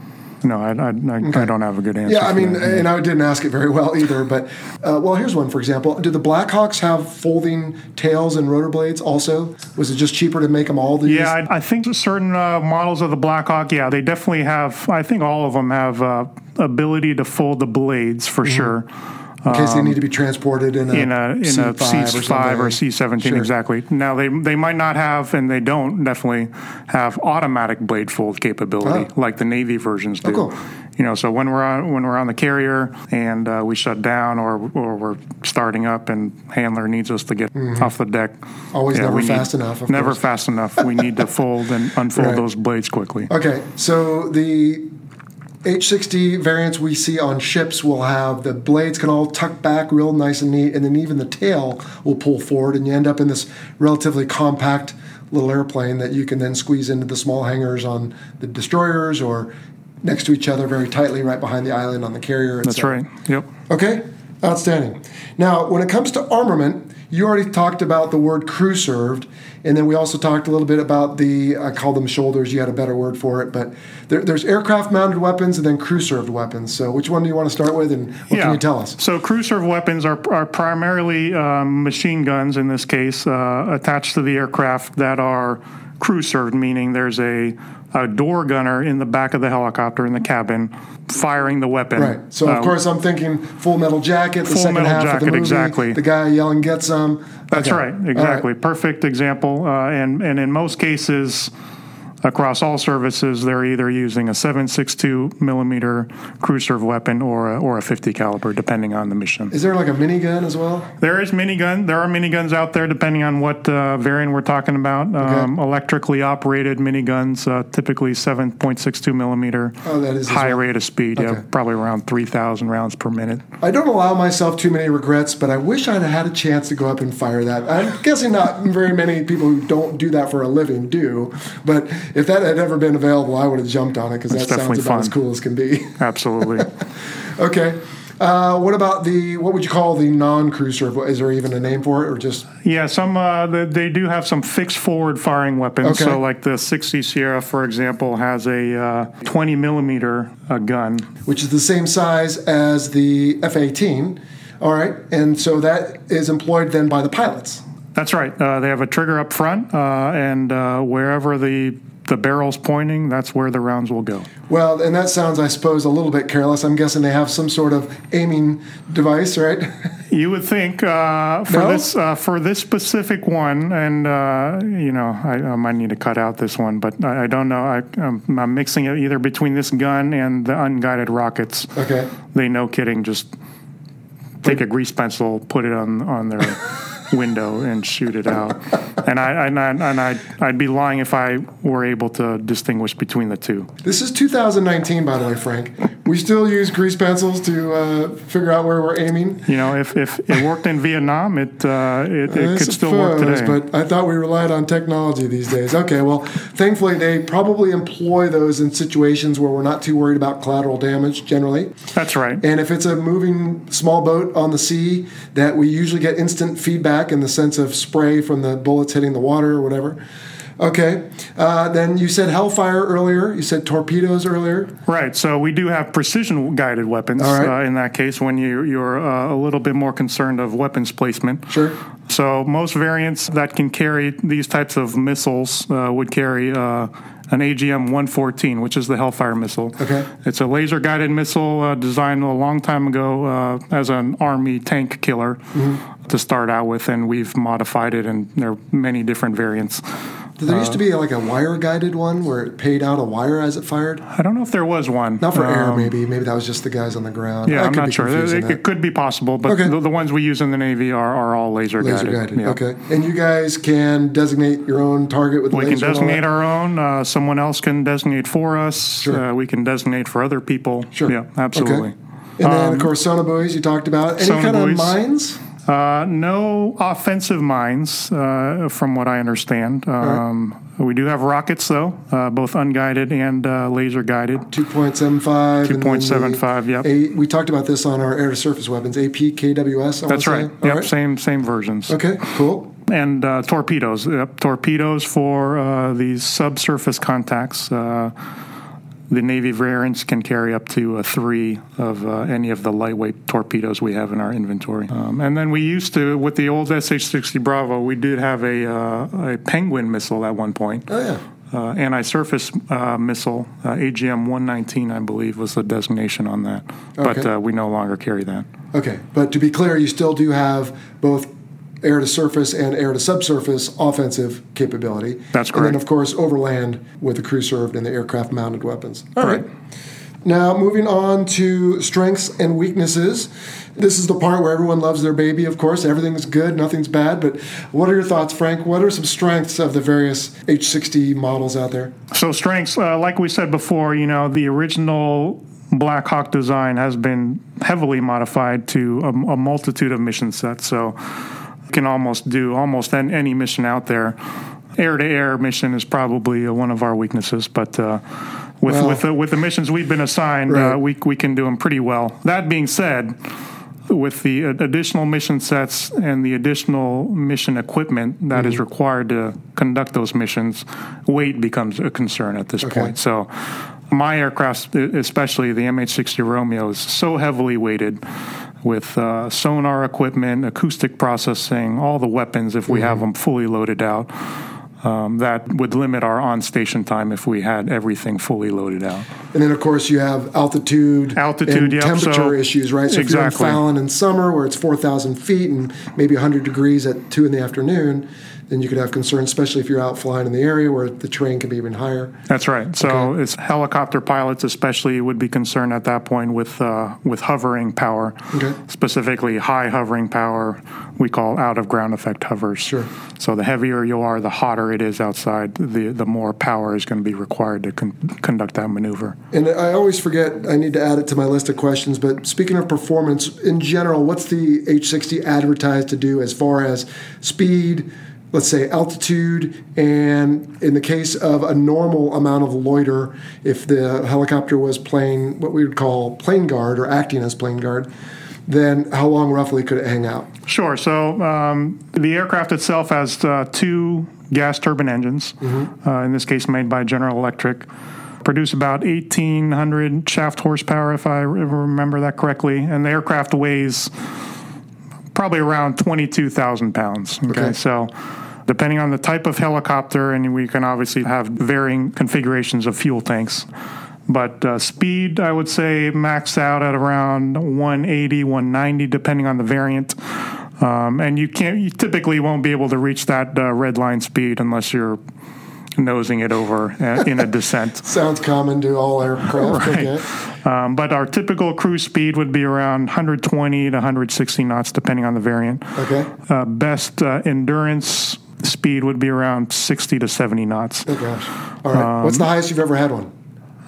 no, I, I, I, okay. I, don't have a good answer. Yeah, I mean, that. and I didn't ask it very well either. But uh, well, here's one for example. Do the Blackhawks have folding tails and rotor blades also? Was it just cheaper to make them all these? Yeah, I, I think certain uh, models of the Blackhawk, yeah, they definitely have. I think all of them have uh, ability to fold the blades for mm-hmm. sure in case they need to be transported in a in a in C5 a C five or C seventeen sure. exactly. Now they they might not have, and they don't definitely have automatic blade fold capability oh. like the Navy versions do. Oh, cool. You know, so when we're on when we're on the carrier and uh, we shut down or or we're starting up and handler needs us to get mm-hmm. off the deck, always yeah, never fast need, enough. never course. fast enough. we need to <laughs> fold and unfold right. those blades quickly. Okay, so the H60 variants we see on ships will have the blades can all tuck back real nice and neat, and then even the tail will pull forward, and you end up in this relatively compact little airplane that you can then squeeze into the small hangars on the destroyers or next to each other very tightly right behind the island on the carrier. That's right. Yep. Okay, outstanding. Now, when it comes to armament, you already talked about the word crew served, and then we also talked a little bit about the, I call them shoulders, you had a better word for it, but there, there's aircraft mounted weapons and then crew served weapons. So which one do you want to start with, and what yeah. can you tell us? So crew served weapons are, are primarily um, machine guns, in this case, uh, attached to the aircraft that are crew served, meaning there's a, a door gunner in the back of the helicopter in the cabin firing the weapon. Right. So of Uh, course I'm thinking Full Metal Jacket, the Full second Metal half of the Jacket, movie, exactly. the guy yelling "Get some." That's Okay. right, exactly. Perfect example. Uh, and, and in most cases, across all services, they're either using a 7.62 millimeter crew serve weapon or a, or a 50 caliber, depending on the mission. Is there like a minigun as well? There is minigun. There are miniguns out there, depending on what uh, variant we're talking about. Um, electrically operated miniguns, uh, typically 7.62 millimeter, Oh, that is high well. rate of speed. Okay. Yeah, probably around 3,000 rounds per minute. I don't allow myself too many regrets, but I wish I'd had a chance to go up and fire that. I'm guessing not very many people who don't do that for a living do, but if that had ever been available, I would have jumped on it because that sounds about as cool as can be. <laughs> Absolutely. okay. Uh, what about the what would you call the non-crew serve? Is there even a name for it, or just Yeah, some uh, they, they do have some fixed forward firing weapons. Okay. So, like the 60 Sierra, for example, has a uh, 20 millimeter uh, gun. which is the same size as the F-18? All right, and so that is employed then by the pilots. That's right. Uh, they have a trigger up front, uh, and uh, wherever the the barrel's pointing, that's where the rounds will go. Well, and that sounds, I suppose, a little bit careless. I'm guessing they have some sort of aiming device, right? <laughs> You would think uh, for No? this uh, for this specific one, and uh, you know, I, I might need to cut out this one, but I, I don't know. I, I'm, I'm mixing it either between this gun and the unguided rockets. Okay. They no kidding just take a grease pencil, put it on on their <laughs> window, and shoot it out. And I and I and I I'd be lying if I were able to distinguish between the two. This is 2019, by the way, Frank. We still use grease pencils to uh, figure out where we're aiming. You know, if, if it worked in Vietnam, it uh, it, it could still work today. But I thought we relied on technology these days. Okay, well, thankfully they probably employ those in situations where we're not too worried about collateral damage generally. That's right. And if it's a moving small boat on the sea, that we usually get instant feedback in the sense of spray from the bullets hitting the water or whatever. Okay. Uh, then you said Hellfire earlier. You said torpedoes earlier. Right. So we do have precision guided weapons right. uh, in that case when you, you're uh, a little bit more concerned of weapons placement. Sure. So most variants that can carry these types of missiles uh, would carry uh, an AGM 114, which is the Hellfire missile. Okay. It's a laser guided missile uh, designed a long time ago uh, as an Army tank killer Mm-hmm. to start out with, and we've modified it, and there are many different variants. There used Uh, to be like a wire guided one where it paid out a wire as it fired. I don't know if there was one. Not for air, Um, maybe. Maybe that was just the guys on the ground. Yeah, I I'm not sure. It, it could be possible, but Okay. the, the ones we use in the Navy are, are all laser, Laser guided. guided. Yeah. Okay. And you guys can designate your own target with We laser can designate our own. Uh, someone else can designate for us. Sure. Uh, we can designate for other people. Sure. Yeah, absolutely. Okay. And then, of course, sonobuoys you talked about. Any kind of mines? Uh, no offensive mines, uh, from what I understand. Um, We do have rockets, though, uh, both unguided and uh, laser guided. 2.75. and then the 2.75, yep. A, we talked about this on our air to surface weapons, APKWS. I That's right. All Yep, same same versions. Okay, cool. And uh, torpedoes. Yep, torpedoes for uh, these subsurface contacts. The Navy variants can carry up to three of uh, any of the lightweight torpedoes we have in our inventory. Um, and then we used to, with the old SH-60 Bravo, we did have a, uh, a Penguin missile at one point. Oh, yeah. Uh, anti-surface uh, missile, uh, AGM-119, I believe, was the designation on that. But Okay. uh, we no longer carry that. Okay, but to be clear, you still do have both air to surface and air to subsurface offensive capability. That's correct. And then, of course, overland with the crew served and the aircraft mounted weapons. All right. Correct. Now, moving on to strengths and weaknesses. This is the part where everyone loves their baby, of course. Everything's good, nothing's bad. But what are your thoughts, Frank? What are some strengths of the various H60 models out there? So strengths, uh, like we said before, you know, the original Black Hawk design has been heavily modified to a, a multitude of mission sets. So can almost do almost any mission out there. Air to air mission is probably uh, one of our weaknesses, but uh, with Well- with the, with the missions we've been assigned, Right. uh, we we can do them pretty well. That being said. With the additional mission sets and the additional mission equipment that is Mm-hmm. required to conduct those missions, weight becomes a concern at this Okay. point. So, my aircraft, especially the MH60 Romeo, is so heavily weighted with uh, sonar equipment, acoustic processing, all the weapons if we Mm-hmm. have them fully loaded out. um, that would limit our on station time if we had everything fully loaded out. And then, of course, you have altitude, Altitude, and yep, temperature so- issues, right? So exactly. if you're in Fallon in summer, where it's four thousand feet and maybe hundred degrees at two in the afternoon, then you could have concerns, especially if you're out flying in the area where the terrain can be even higher. That's right. So Okay. it's helicopter pilots, especially, would be concerned at that point with uh, with hovering power, Okay. specifically high hovering power. We call out of ground effect hovers. Sure. So the heavier you are, the hotter it is outside. The the more power is going to be required to con- conduct that maneuver. And I always forget, I need to add it to my list of questions, but speaking of performance, in general, what's the H60 advertised to do as far as speed, let's say altitude, and in the case of a normal amount of loiter, if the helicopter was playing what we would call plane guard or acting as plane guard, then how long roughly could it hang out? Sure. So um, the aircraft itself has uh, two gas turbine engines, uh, in this case made by General Electric. Produce about 1,800 shaft horsepower, if I remember that correctly. And the aircraft weighs probably around 22,000 pounds. Okay? Okay. So depending on the type of helicopter, and we can obviously have varying configurations of fuel tanks. But uh, speed, I would say, max out at around 180, 190, depending on the variant. Um, and you can't, you typically won't be able to reach that uh, red line speed unless you're nosing it over uh, in a descent. <laughs> Sounds common to all aircraft. Right. Okay. Um, but our typical cruise speed would be around 120 to 160 knots, depending on the variant. Okay. Uh, best uh, endurance speed would be around 60 to 70 knots. Oh, gosh. All right. What's the highest you've ever had one?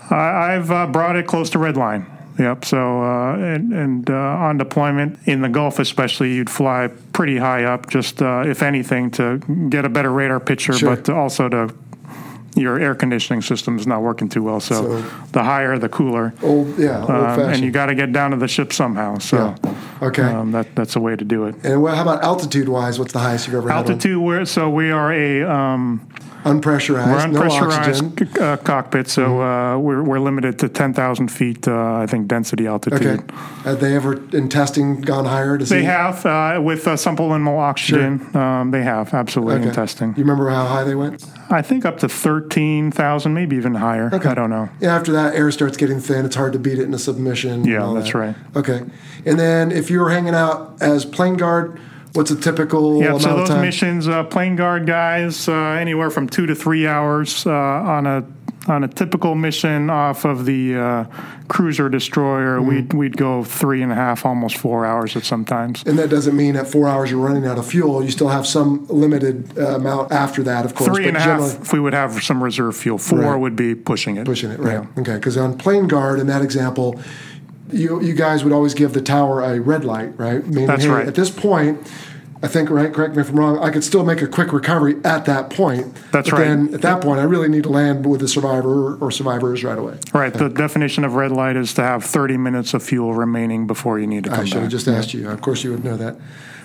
I, I've uh, brought it close to red line. Yep. So, uh, and, and uh, on deployment in the Gulf, especially, you'd fly pretty high up, just uh, if anything, to get a better radar picture, Sure. but also to your air conditioning system is not working too well. So, So- the higher, the cooler. Old, yeah, old Um, fashioned. and you got to get down to the ship somehow. So, Yeah. Okay. um, that that's a way to do it. and what, how about altitude wise? What's the highest you've ever had? Altitude, we're, so we are a um? Unpressurized, we're no oxygen. Mm-hmm. c- uh, cockpit, so uh, we're we're limited to ten thousand feet. Uh, I think density altitude. Okay. Have they ever in testing gone higher to see? They have uh, with uh, supplemental oxygen. Um, they have absolutely in testing. You remember how high they went? I think up to thirteen thousand, maybe even higher. I don't know. Yeah, after that, air starts getting thin. It's hard to beat it in a submission. Yeah, that's that. right. Okay. And then if you were hanging out as plane guard, what's a typical Yeah, amount so of those missions, uh, plane guard guys, uh, anywhere from two to three hours uh, on a on a typical mission off of the uh, cruiser destroyer. Mm-hmm. We'd we'd go three and a half, almost four hours at sometimes. and that doesn't mean at four hours you're running out of fuel. You still have some limited uh, amount after that, of course. Three and a half, if we would have some reserve fuel. Four Right. would be pushing it. Pushing it, right. Yeah. Okay. Because on plane guard, in that example, you, you guys would always give the tower a red light, right? Meaning, That's hey, right. At this point, I think, right, correct me if I'm wrong, I could still make a quick recovery at that point. That's but right. Then at that point, I really need to land with the survivor or survivors right away. Right. The definition of red light is to have 30 minutes of fuel remaining before you need to come I should back. have just asked you. Of course, you would know that.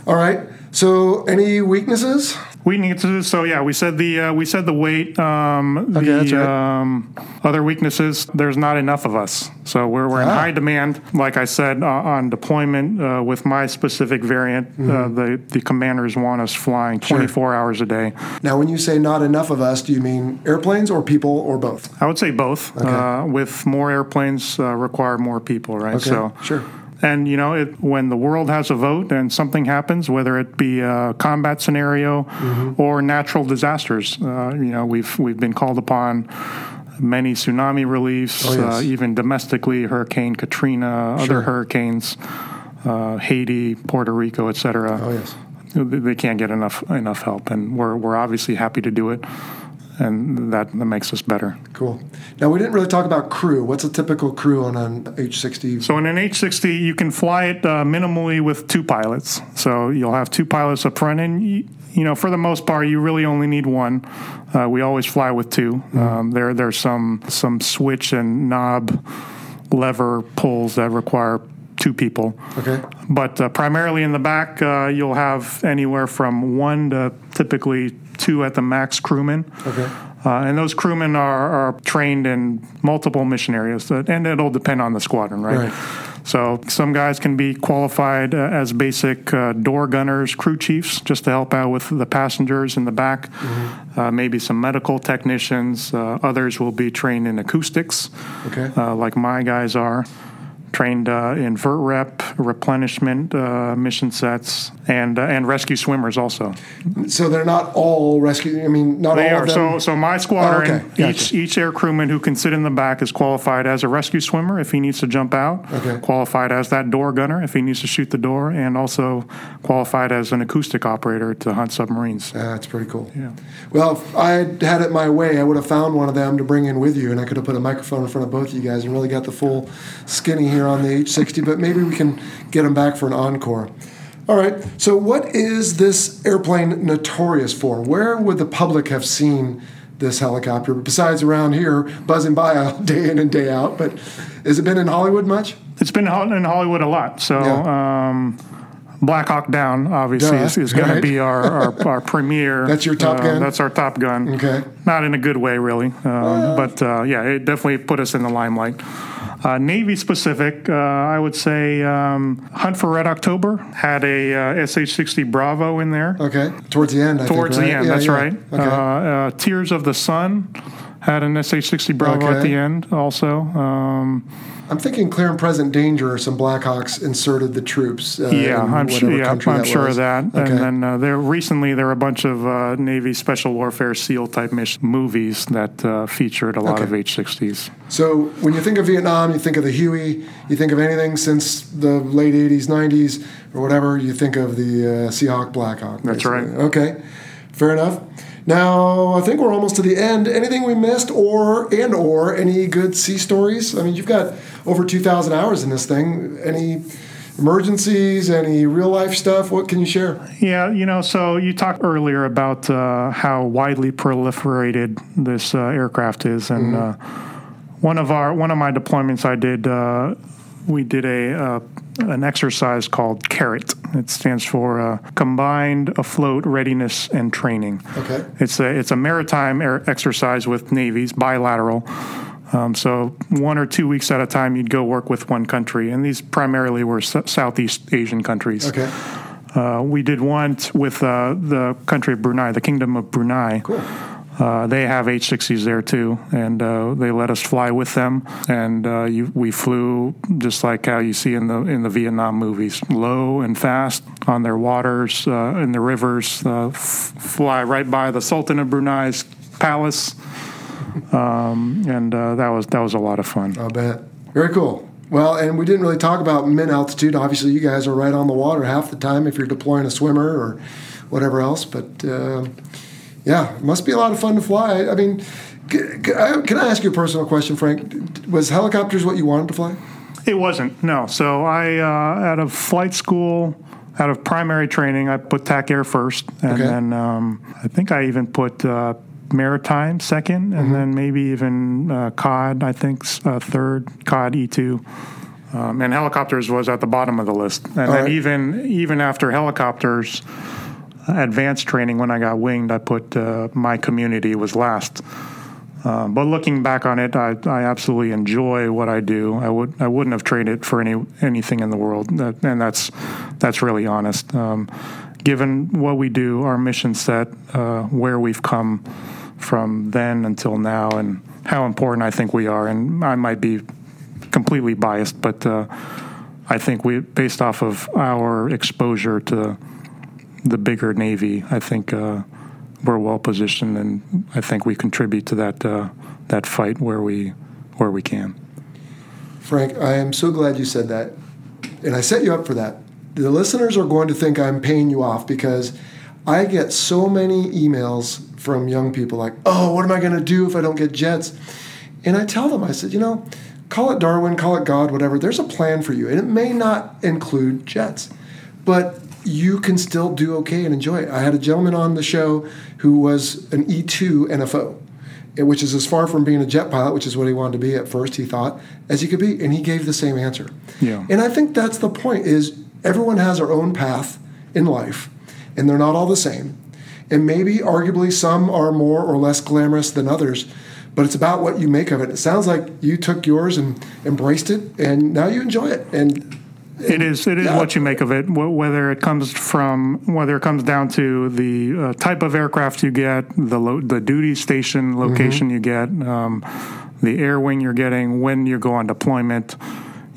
All right. So, any weaknesses? We need to. So yeah, we said the uh, we said the weight. Um, Okay, the that's right. um, other weaknesses. There's not enough of us, so we're we're in Ah. high demand. Like I said uh, on deployment uh, with my specific variant, uh, Mm-hmm. the the commanders want us flying 24 hours a day. Now, when you say not enough of us, do you mean airplanes or people or both? I would say both. Uh, with more airplanes, uh, require more people, right? Okay, So sure. And you know, it, when the world has a vote and something happens, whether it be a combat scenario Mm-hmm. or natural disasters, uh, you know, we've we've been called upon many tsunami reliefs, Oh, yes. uh, even domestically, Hurricane Katrina, Sure. other hurricanes, uh, Haiti, Puerto Rico, et cetera. Oh, yes. They they can't get enough enough help, and we're we're obviously happy to do it, and that, that makes us better. Cool. Now, we didn't really talk about crew. What's a typical crew on an H60? So in an H60, you can fly it uh, minimally with two pilots. So you'll have two pilots up front, and you, you know, for the most part, you really only need one. Uh, we always fly with 2 Um, there, there's some some switch and knob lever pulls that require two people. Okay. But uh, primarily in the back, uh, you'll have anywhere from one to typically two at the max crewmen. Okay. Uh, and those crewmen are, are trained in multiple mission areas, that, and it'll depend on the squadron, right? Right. So some guys can be qualified uh, as basic uh, door gunners, crew chiefs, just to help out with the passengers in the back. Mm-hmm. Uh, maybe some medical technicians. Uh, others will be trained in acoustics, okay. Uh, like my guys are trained uh, in VERTREP, replenishment uh, mission sets, and uh, and rescue swimmers also. So they're not all rescue. I mean, not they all are. of them. So so my squadron, Oh, okay. Gotcha. each each air crewman who can sit in the back is qualified as a rescue swimmer if he needs to jump out. Okay. Qualified as that door gunner if he needs to shoot the door, and also qualified as an acoustic operator to hunt submarines. Ah, That's pretty cool. Yeah. Well, if I had had it my way, I would have found one of them to bring in with you, and I could have put a microphone in front of both of you guys and really got the full skinny here on the H60. But maybe we can get them back for an encore. All right. So, what is this airplane notorious for? Where would the public have seen this helicopter besides around here buzzing by <laughs> day in and day out? But has it been in Hollywood much? It's been in Hollywood a lot. So. Yeah. Um, Black Hawk Down, obviously, Duh, is, is going right. to be our, our, <laughs> our premier. That's your Top uh, Gun? That's our top gun. Okay. Not in a good way, really. Um, but uh, yeah, it definitely put us in the limelight. Uh, Navy specific, uh, I would say um, Hunt for Red October had a uh, SH 60 Bravo in there. Okay. Towards the end, I Towards think. the end, Yeah, that's yeah. right. Okay. Uh, uh, Tears of the Sun had an SH 60 Bravo at the end also. Um, I'm thinking clear and present danger or some Blackhawks inserted the troops. Uh, Yeah, I'm sure. Yeah, I'm sure was. of that. Okay. And then uh, there recently there were a bunch of uh, Navy Special Warfare SEAL type mission movies that uh, featured a lot Okay. of H-60s. So when you think of Vietnam, you think of the Huey. You think of anything since the late '80s, '90s, or whatever. You think of the uh, Seahawk Blackhawk. That's right. Okay, fair enough. Now I think we're almost to the end. Anything we missed, or and or any good sea stories? I mean, you've got over 2,000 hours in this thing. Any emergencies? Any real life stuff? What can you share? Yeah, you know, so you talked earlier about uh, how widely proliferated this uh, aircraft is, and uh, one of our one of my deployments I did. Uh, we did a uh, an exercise called CARAT. It stands for uh, Combined Afloat Readiness and Training. Okay. It's a it's a maritime air exercise with navies, bilateral. Um, so one or two weeks at a time, you'd go work with one country, and these primarily were S- Southeast Asian countries. Okay. Uh, we did one with uh, the country of Brunei, the Kingdom of Brunei. Cool. Uh, they have H-60s there too, and uh, they let us fly with them. And uh, you, we flew just like how you see in the in the Vietnam movies, low and fast on their waters, uh, in the rivers. Uh, f- fly right by the Sultan of Brunei's palace, um, and uh, that was that was a lot of fun. I'll bet. Very cool. Well, and we didn't really talk about min altitude. Obviously, you guys are right on the water half the time if you're deploying a swimmer or whatever else. But yeah, it must be a lot of fun to fly. I mean, c- c- I- can I ask you a personal question, Frank? Was helicopters what you wanted to fly? It wasn't no. So I uh, out of flight school. Out of primary training, I put TAC Air first, and Okay. then um, I think I even put uh, maritime second, and Mm-hmm. then maybe even uh, COD. I think uh, third COD E two, um, and helicopters was at the bottom of the list. And then right. even even after helicopters, advanced training when I got winged, I put uh, my community was last. Um, but looking back on it, I, I absolutely enjoy what I do. I would I wouldn't have traded it for any anything in the world, that, and that's that's really honest. Um, given what we do, our mission set, uh, where we've come from then until now, and how important I think we are, and I might be completely biased, but uh, I think we, based off of our exposure to the bigger Navy, I think uh, we're well positioned, and I think we contribute to that uh, that fight where we where we can. Frank, I am so glad you said that. And I set you up for that. The listeners are going to think I'm paying you off because I get so many emails from young people like, oh, what am I going to do if I don't get jets? And I tell them, I said, you know, call it Darwin, call it God, whatever. There's a plan for you. And it may not include jets, but you can still do okay and enjoy it. I had a gentleman on the show who was an E2 NFO which is as far from being a jet pilot, which is what he wanted to be at first, he thought, as he could be, and he gave the same answer. Yeah. And I think that's the point is everyone has their own path in life, and they're not all the same. And maybe arguably some are more or less glamorous than others, but it's about what you make of it. It sounds like you took yours and embraced it, and now you enjoy it. And it is it is Yeah. what you make of it. Whether it comes from whether it comes down to the uh, type of aircraft you get, the lo- the duty station location you get, um, the air wing you're getting, when you go on deployment.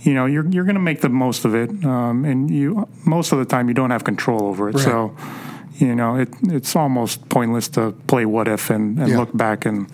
You know, you're you're going to make the most of it, um, and you most of the time you don't have control over it. Right. So, you know, it it's almost pointless to play what if and, and Yeah. look back and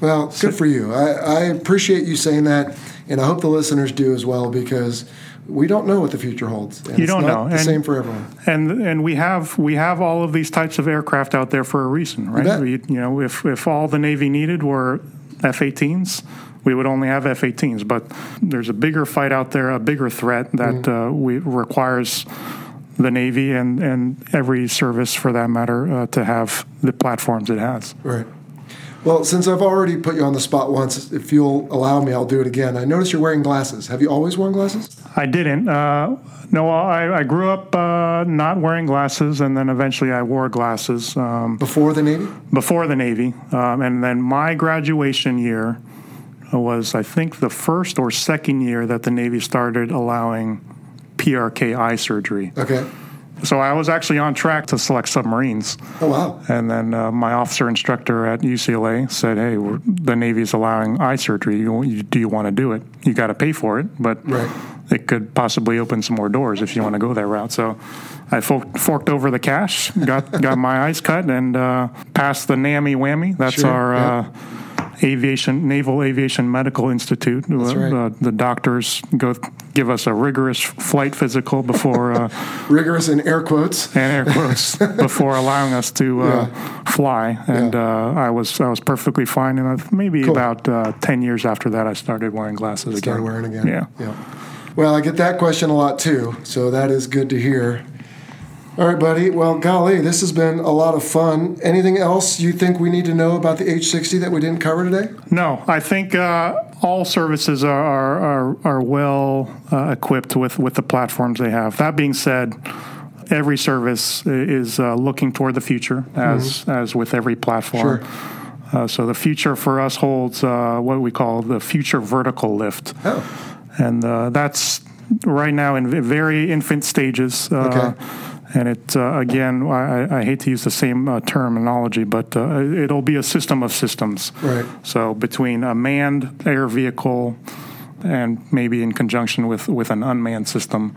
Well, good for you. I, I appreciate you saying that, and I hope the listeners do as well because we don't know what the future holds. And You it's don't not know. The And- same for everyone. and and we have we have all of these types of aircraft out there for a reason, right? We, you know, if if all the Navy needed were F-18s, we would only have F-18s. But there's a bigger fight out there, a bigger threat that uh, we requires the Navy and and every service for that matter uh, to have the platforms it has. Right. Well, since I've already put you on the spot once, if you'll allow me, I'll do it again. I notice you're wearing glasses. Have you always worn glasses? I didn't. Uh, no, I, I grew up uh, not wearing glasses, and then eventually I wore glasses. Um, Before the Navy? before the Navy. Um, and then my graduation year was, I think, the first or second year that the Navy started allowing PRK eye surgery. Okay. So I was actually on track to select submarines. Oh, wow. And then uh, my officer instructor at UCLA said, "Hey, the Navy's allowing eye surgery. You, you, do you want to do it? You got to pay for it, but Right. it could possibly open some more doors if you want to go that route." So I forked, forked over the cash, got got my <laughs> eyes cut, and uh, passed the NAMI whammy. That's Sure, our. yeah. Uh, Aviation Naval Aviation Medical Institute. That's right. Uh, the doctors go give us a rigorous flight physical before uh, <laughs> Rigorous in air quotes. <laughs> and air quotes <laughs> before allowing us to uh, fly. And Yeah. uh, I was I was perfectly fine. And maybe Cool. about uh, ten years after that, I started wearing glasses Started again. wearing again. Yeah. Yeah. Well, I get that question a lot too, so that is good to hear. All right, buddy. Well, golly, this has been a lot of fun. Anything else you think we need to know about the H60 that we didn't cover today? No, I think uh, all services are are, are, are well uh, equipped with, with the platforms they have. That being said, every service is uh, looking toward the future, as as with every platform. Mm-hmm. Sure. Uh, so the future for us holds uh, what we call the future vertical lift. Oh, and uh, that's right now in very infant stages. Okay. And it uh, again, I, I hate to use the same uh, terminology, but uh, it'll be a system of systems. Right. So between a manned air vehicle and maybe in conjunction with, with an unmanned system,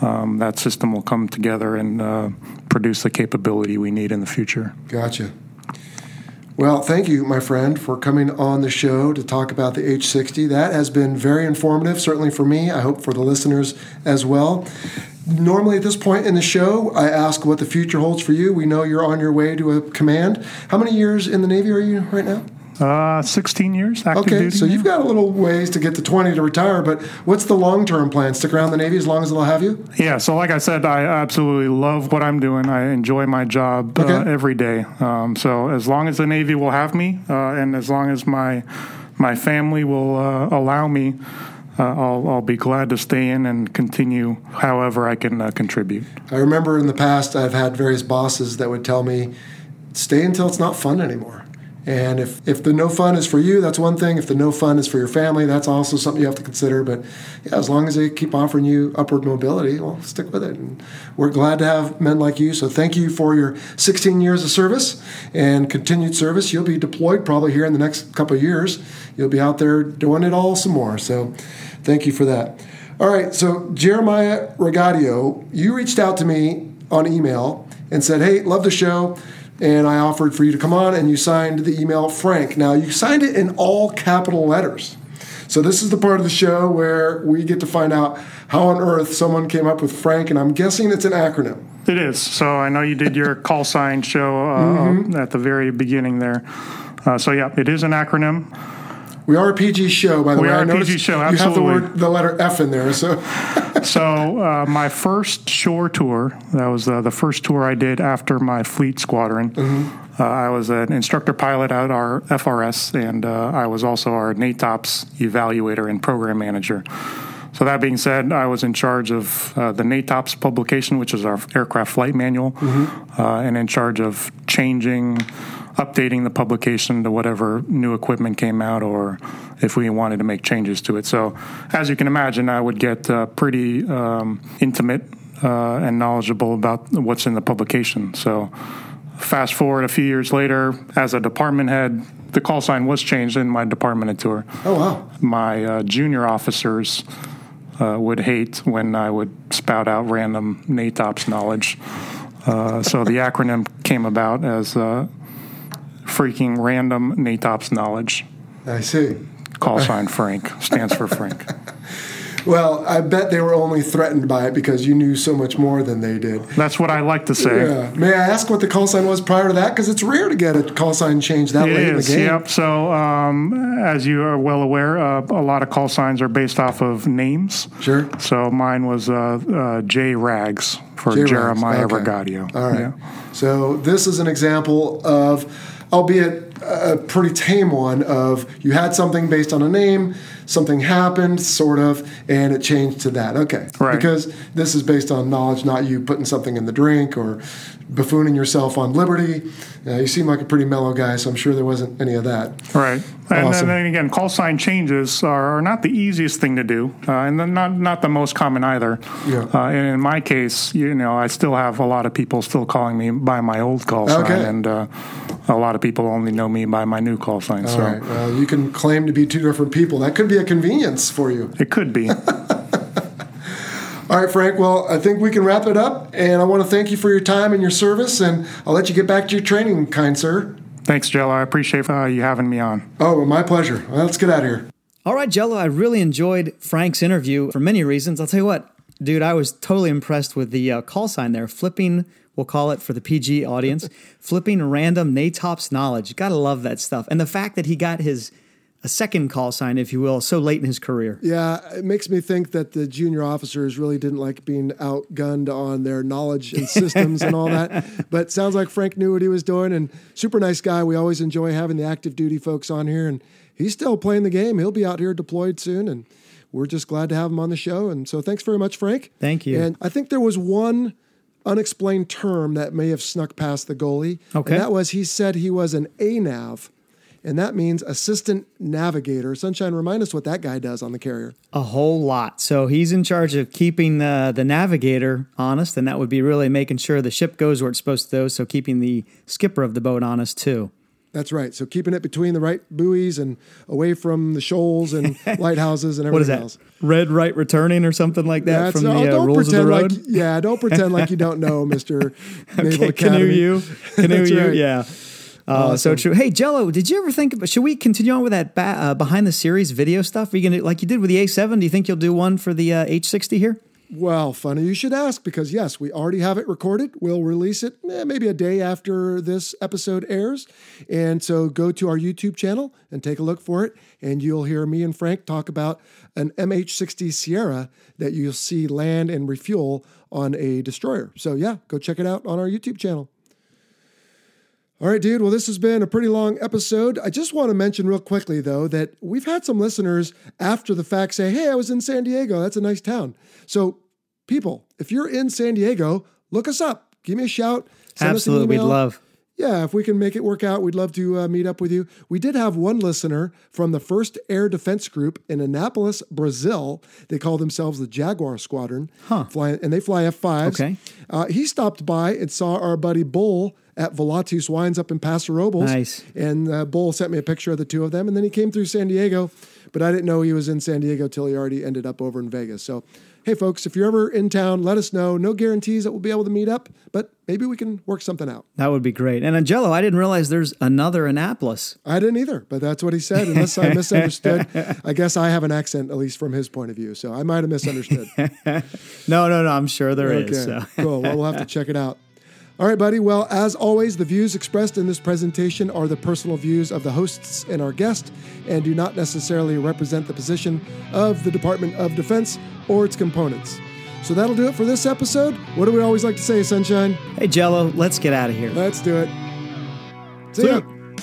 um, that system will come together and uh, produce the capability we need in the future. gotcha. Well, thank you, my friend, for coming on the show to talk about the H60. That has been very informative, certainly for me. I hope for the listeners as well. Normally, at this point in the show, I ask what the future holds for you. We know you're on your way to a command. How many years in the Navy are you right now? Uh, 16 years active Okay, duty. so you've got a little ways to get to 20 to retire, but what's the long term plan? Stick around the Navy as long as they'll have you? Yeah, so like I said, I absolutely love what I'm doing. I enjoy my job uh, every day. Um, so as long as the Navy will have me, uh, and as long as my my family will uh, allow me, uh, I'll, I'll be glad to stay in and continue however I can uh, contribute. I remember in the past, I've had various bosses that would tell me, stay until it's not fun anymore. And if, if the no fun is for you, that's one thing. If the no fun is for your family, that's also something you have to consider. But yeah, as long as they keep offering you upward mobility, well, stick with it. And we're glad to have men like you. So thank you for your 16 years of service and continued service. You'll be deployed probably here in the next couple of years. You'll be out there doing it all some more. So thank you for that. All right. So Jeremiah Ragadio, you reached out to me on email and said, hey, love the show and I offered for you to come on, and you signed the email Frank. Now, you signed it in all capital letters. So, this is the part of the show where we get to find out how on earth someone came up with Frank, and I'm guessing it's an acronym. It is. So I know you did your call sign show uh, at the very beginning there. Uh, so yeah, it is an acronym. We are a PG show, by the We way. are I a PG show, You have the absolutely. word, the letter F in there. So, <laughs> So uh, my first shore tour, that was uh, the first tour I did after my fleet squadron. Uh, I was an instructor pilot at our FRS, and uh, I was also our NATOPS evaluator and program manager. So that being said, I was in charge of uh, the NATOPS publication, which is our aircraft flight manual, uh, and in charge of changing updating the publication to whatever new equipment came out or if we wanted to make changes to it. So, as you can imagine, I would get uh, pretty um, intimate uh, and knowledgeable about what's in the publication. So, fast forward a few years later, as a department head, the call sign was changed in my department tour. Oh, wow. My uh, junior officers uh, would hate when I would spout out random NATOPS knowledge. Uh, so the acronym came about as uh, freaking random NATOPS knowledge. I see. Call sign Frank stands for Frank. <laughs> Well, I bet they were only threatened by it because you knew so much more than they did. That's what I like to say. Yeah. May I ask what the call sign was prior to that? Because it's rare to get a call sign change that It late is, in the game. yep. So, um, as you are well aware, uh, a lot of call signs are based off of names. Sure. So mine was uh, uh, J Rags for J. Rags, Jeremiah okay. Ragadio. All right. Yeah. So this is an example of, albeit a pretty tame one, of you had something based on a name, something happened, sort of, and it changed to that. Okay. Right. Because this is based on knowledge, not you putting something in the drink or buffooning yourself on Liberty. Uh, you seem like a pretty mellow guy, so I'm sure there wasn't any of that. Right. And Awesome. then again, call sign changes are, are not the easiest thing to do, uh, and not not the most common either. Yeah. Uh, and in my case, you know, I still have a lot of people still calling me by my old call Okay. sign, and uh, a lot of people only know me by my new call sign. All so right. Well, you can claim to be two different people. That could be a convenience for you. it could be. <laughs> All right, Frank. Well, I think we can wrap it up. And I want to thank you for your time and your service. And I'll let you get back to your training, kind sir. Thanks, Jello. I appreciate uh, you having me on. Oh, well, my pleasure. Well, let's get out of here. All right, Jello, I really enjoyed Frank's interview for many reasons. I'll tell you what, dude, I was totally impressed with the uh, call sign there, flipping, we'll call it for the PG audience, <laughs> flipping random NATOPS knowledge. Gotta love that stuff. And the fact that he got his a second call sign, if you will, so late in his career. Yeah, it makes me think that the junior officers really didn't like being outgunned on their knowledge and <laughs> systems and all that. But sounds like Frank knew what he was doing and super nice guy. We always enjoy having the active duty folks on here. And he's still playing the game. He'll be out here deployed soon. And we're just glad to have him on the show. And so thanks very much, Frank. Thank you. And I think there was one unexplained term that may have snuck past the goalie. Okay. And that was he said he was an ANAV. And that means assistant navigator. Sunshine, remind us what that guy does on the carrier. A whole lot. So he's in charge of keeping the, the navigator honest, and that would be really making sure the ship goes where it's supposed to go. So keeping the skipper of the boat honest too. That's right. So keeping it between the right buoys and away from the shoals and <laughs> lighthouses and everything What is that? else. Red right returning or something like that from oh, the uh, don't rules of the road? like yeah, don't pretend like you don't know, <laughs> Mister Naval Okay, Academy. canoe you, <laughs> canoe you, right. yeah. Uh, So true. Hey, Jello, did you ever think? About, should we continue on with that ba- uh, behind the series video stuff? Are you gonna like you did with the A7? Do you think you'll do one for the uh, H60 here? Well, funny you should ask because yes, we already have it recorded. We'll release it eh, maybe a day after this episode airs. And so go to our YouTube channel and take a look for it. And you'll hear me and Frank talk about an MH60 Sierra that you'll see land and refuel on a destroyer. So yeah, go check it out on our YouTube channel. All right, dude. Well, this has been a pretty long episode. I just want to mention real quickly, though, that we've had some listeners after the fact say, Hey, I was in San Diego. That's a nice town. So, people, if you're in San Diego, look us up. Give me a shout. Send us an Absolutely, we'd love. Yeah, if we can make it work out, we'd love to uh, meet up with you. We did have one listener from the 1st Air Defense Group in Annapolis, Brazil. They call themselves the Jaguar Squadron. Huh. Fly, and they fly F5s. Okay. Uh, he stopped by and saw our buddy Bull at Velatus Wines up in Paso Robles. Nice. And uh, Bull sent me a picture of the two of them. And then he came through San Diego, but I didn't know he was in San Diego till he already ended up over in Vegas. So, hey, folks, if you're ever in town, let us know. No guarantees that we'll be able to meet up, but maybe we can work something out. That would be great. And Angelo, I didn't realize there's another Annapolis. I didn't either, but that's what he said. Unless I <laughs> misunderstood, I guess I have an accent, at least from his point of view. So I might have misunderstood. <laughs> No, no, no. I'm sure there is. Okay, so. cool. Well, we'll have to <laughs> check it out. All right, buddy. Well, as always, the views expressed in this presentation are the personal views of the hosts and our guest and do not necessarily represent the position of the Department of Defense or its components. So that'll do it for this episode. What do we always like to say, Sunshine? Hey, Jello, let's get out of here. Let's do it. See See ya. ya.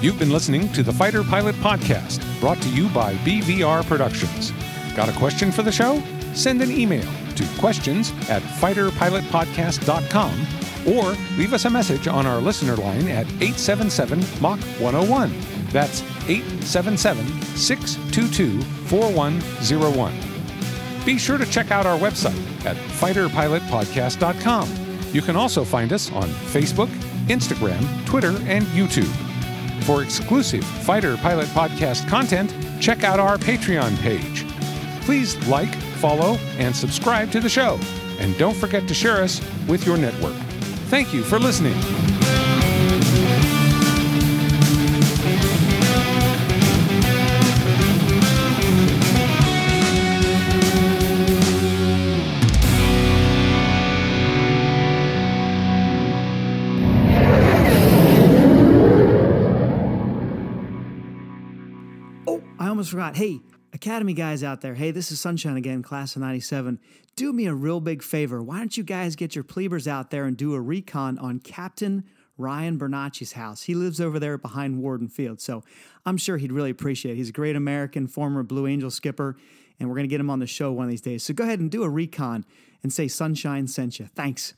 You've been listening to the Fighter Pilot Podcast, brought to you by BVR Productions. Got a question for the show? Send an email to questions at fighterpilotpodcast.com or leave us a message on our listener line at 877 Mach 101. That's 877 622 4101. Be sure to check out our website at fighterpilotpodcast.com. You can also find us on Facebook, Instagram, Twitter, and YouTube. For exclusive Fighter Pilot Podcast content, check out our Patreon page. Please like, follow, and subscribe to the show. And don't forget to share us with your network. Thank you for listening. Oh, I almost forgot. Hey, Academy guys out there. Hey, this is Sunshine again, class of 97. Do me a real big favor. Why don't you guys get your plebers out there and do a recon on Captain Ryan Bernacci's house? He lives over there behind Worden Field, so I'm sure he'd really appreciate it. He's a great American, former Blue Angel skipper, and we're going to get him on the show one of these days. So go ahead and do a recon and say Sunshine sent you. Thanks.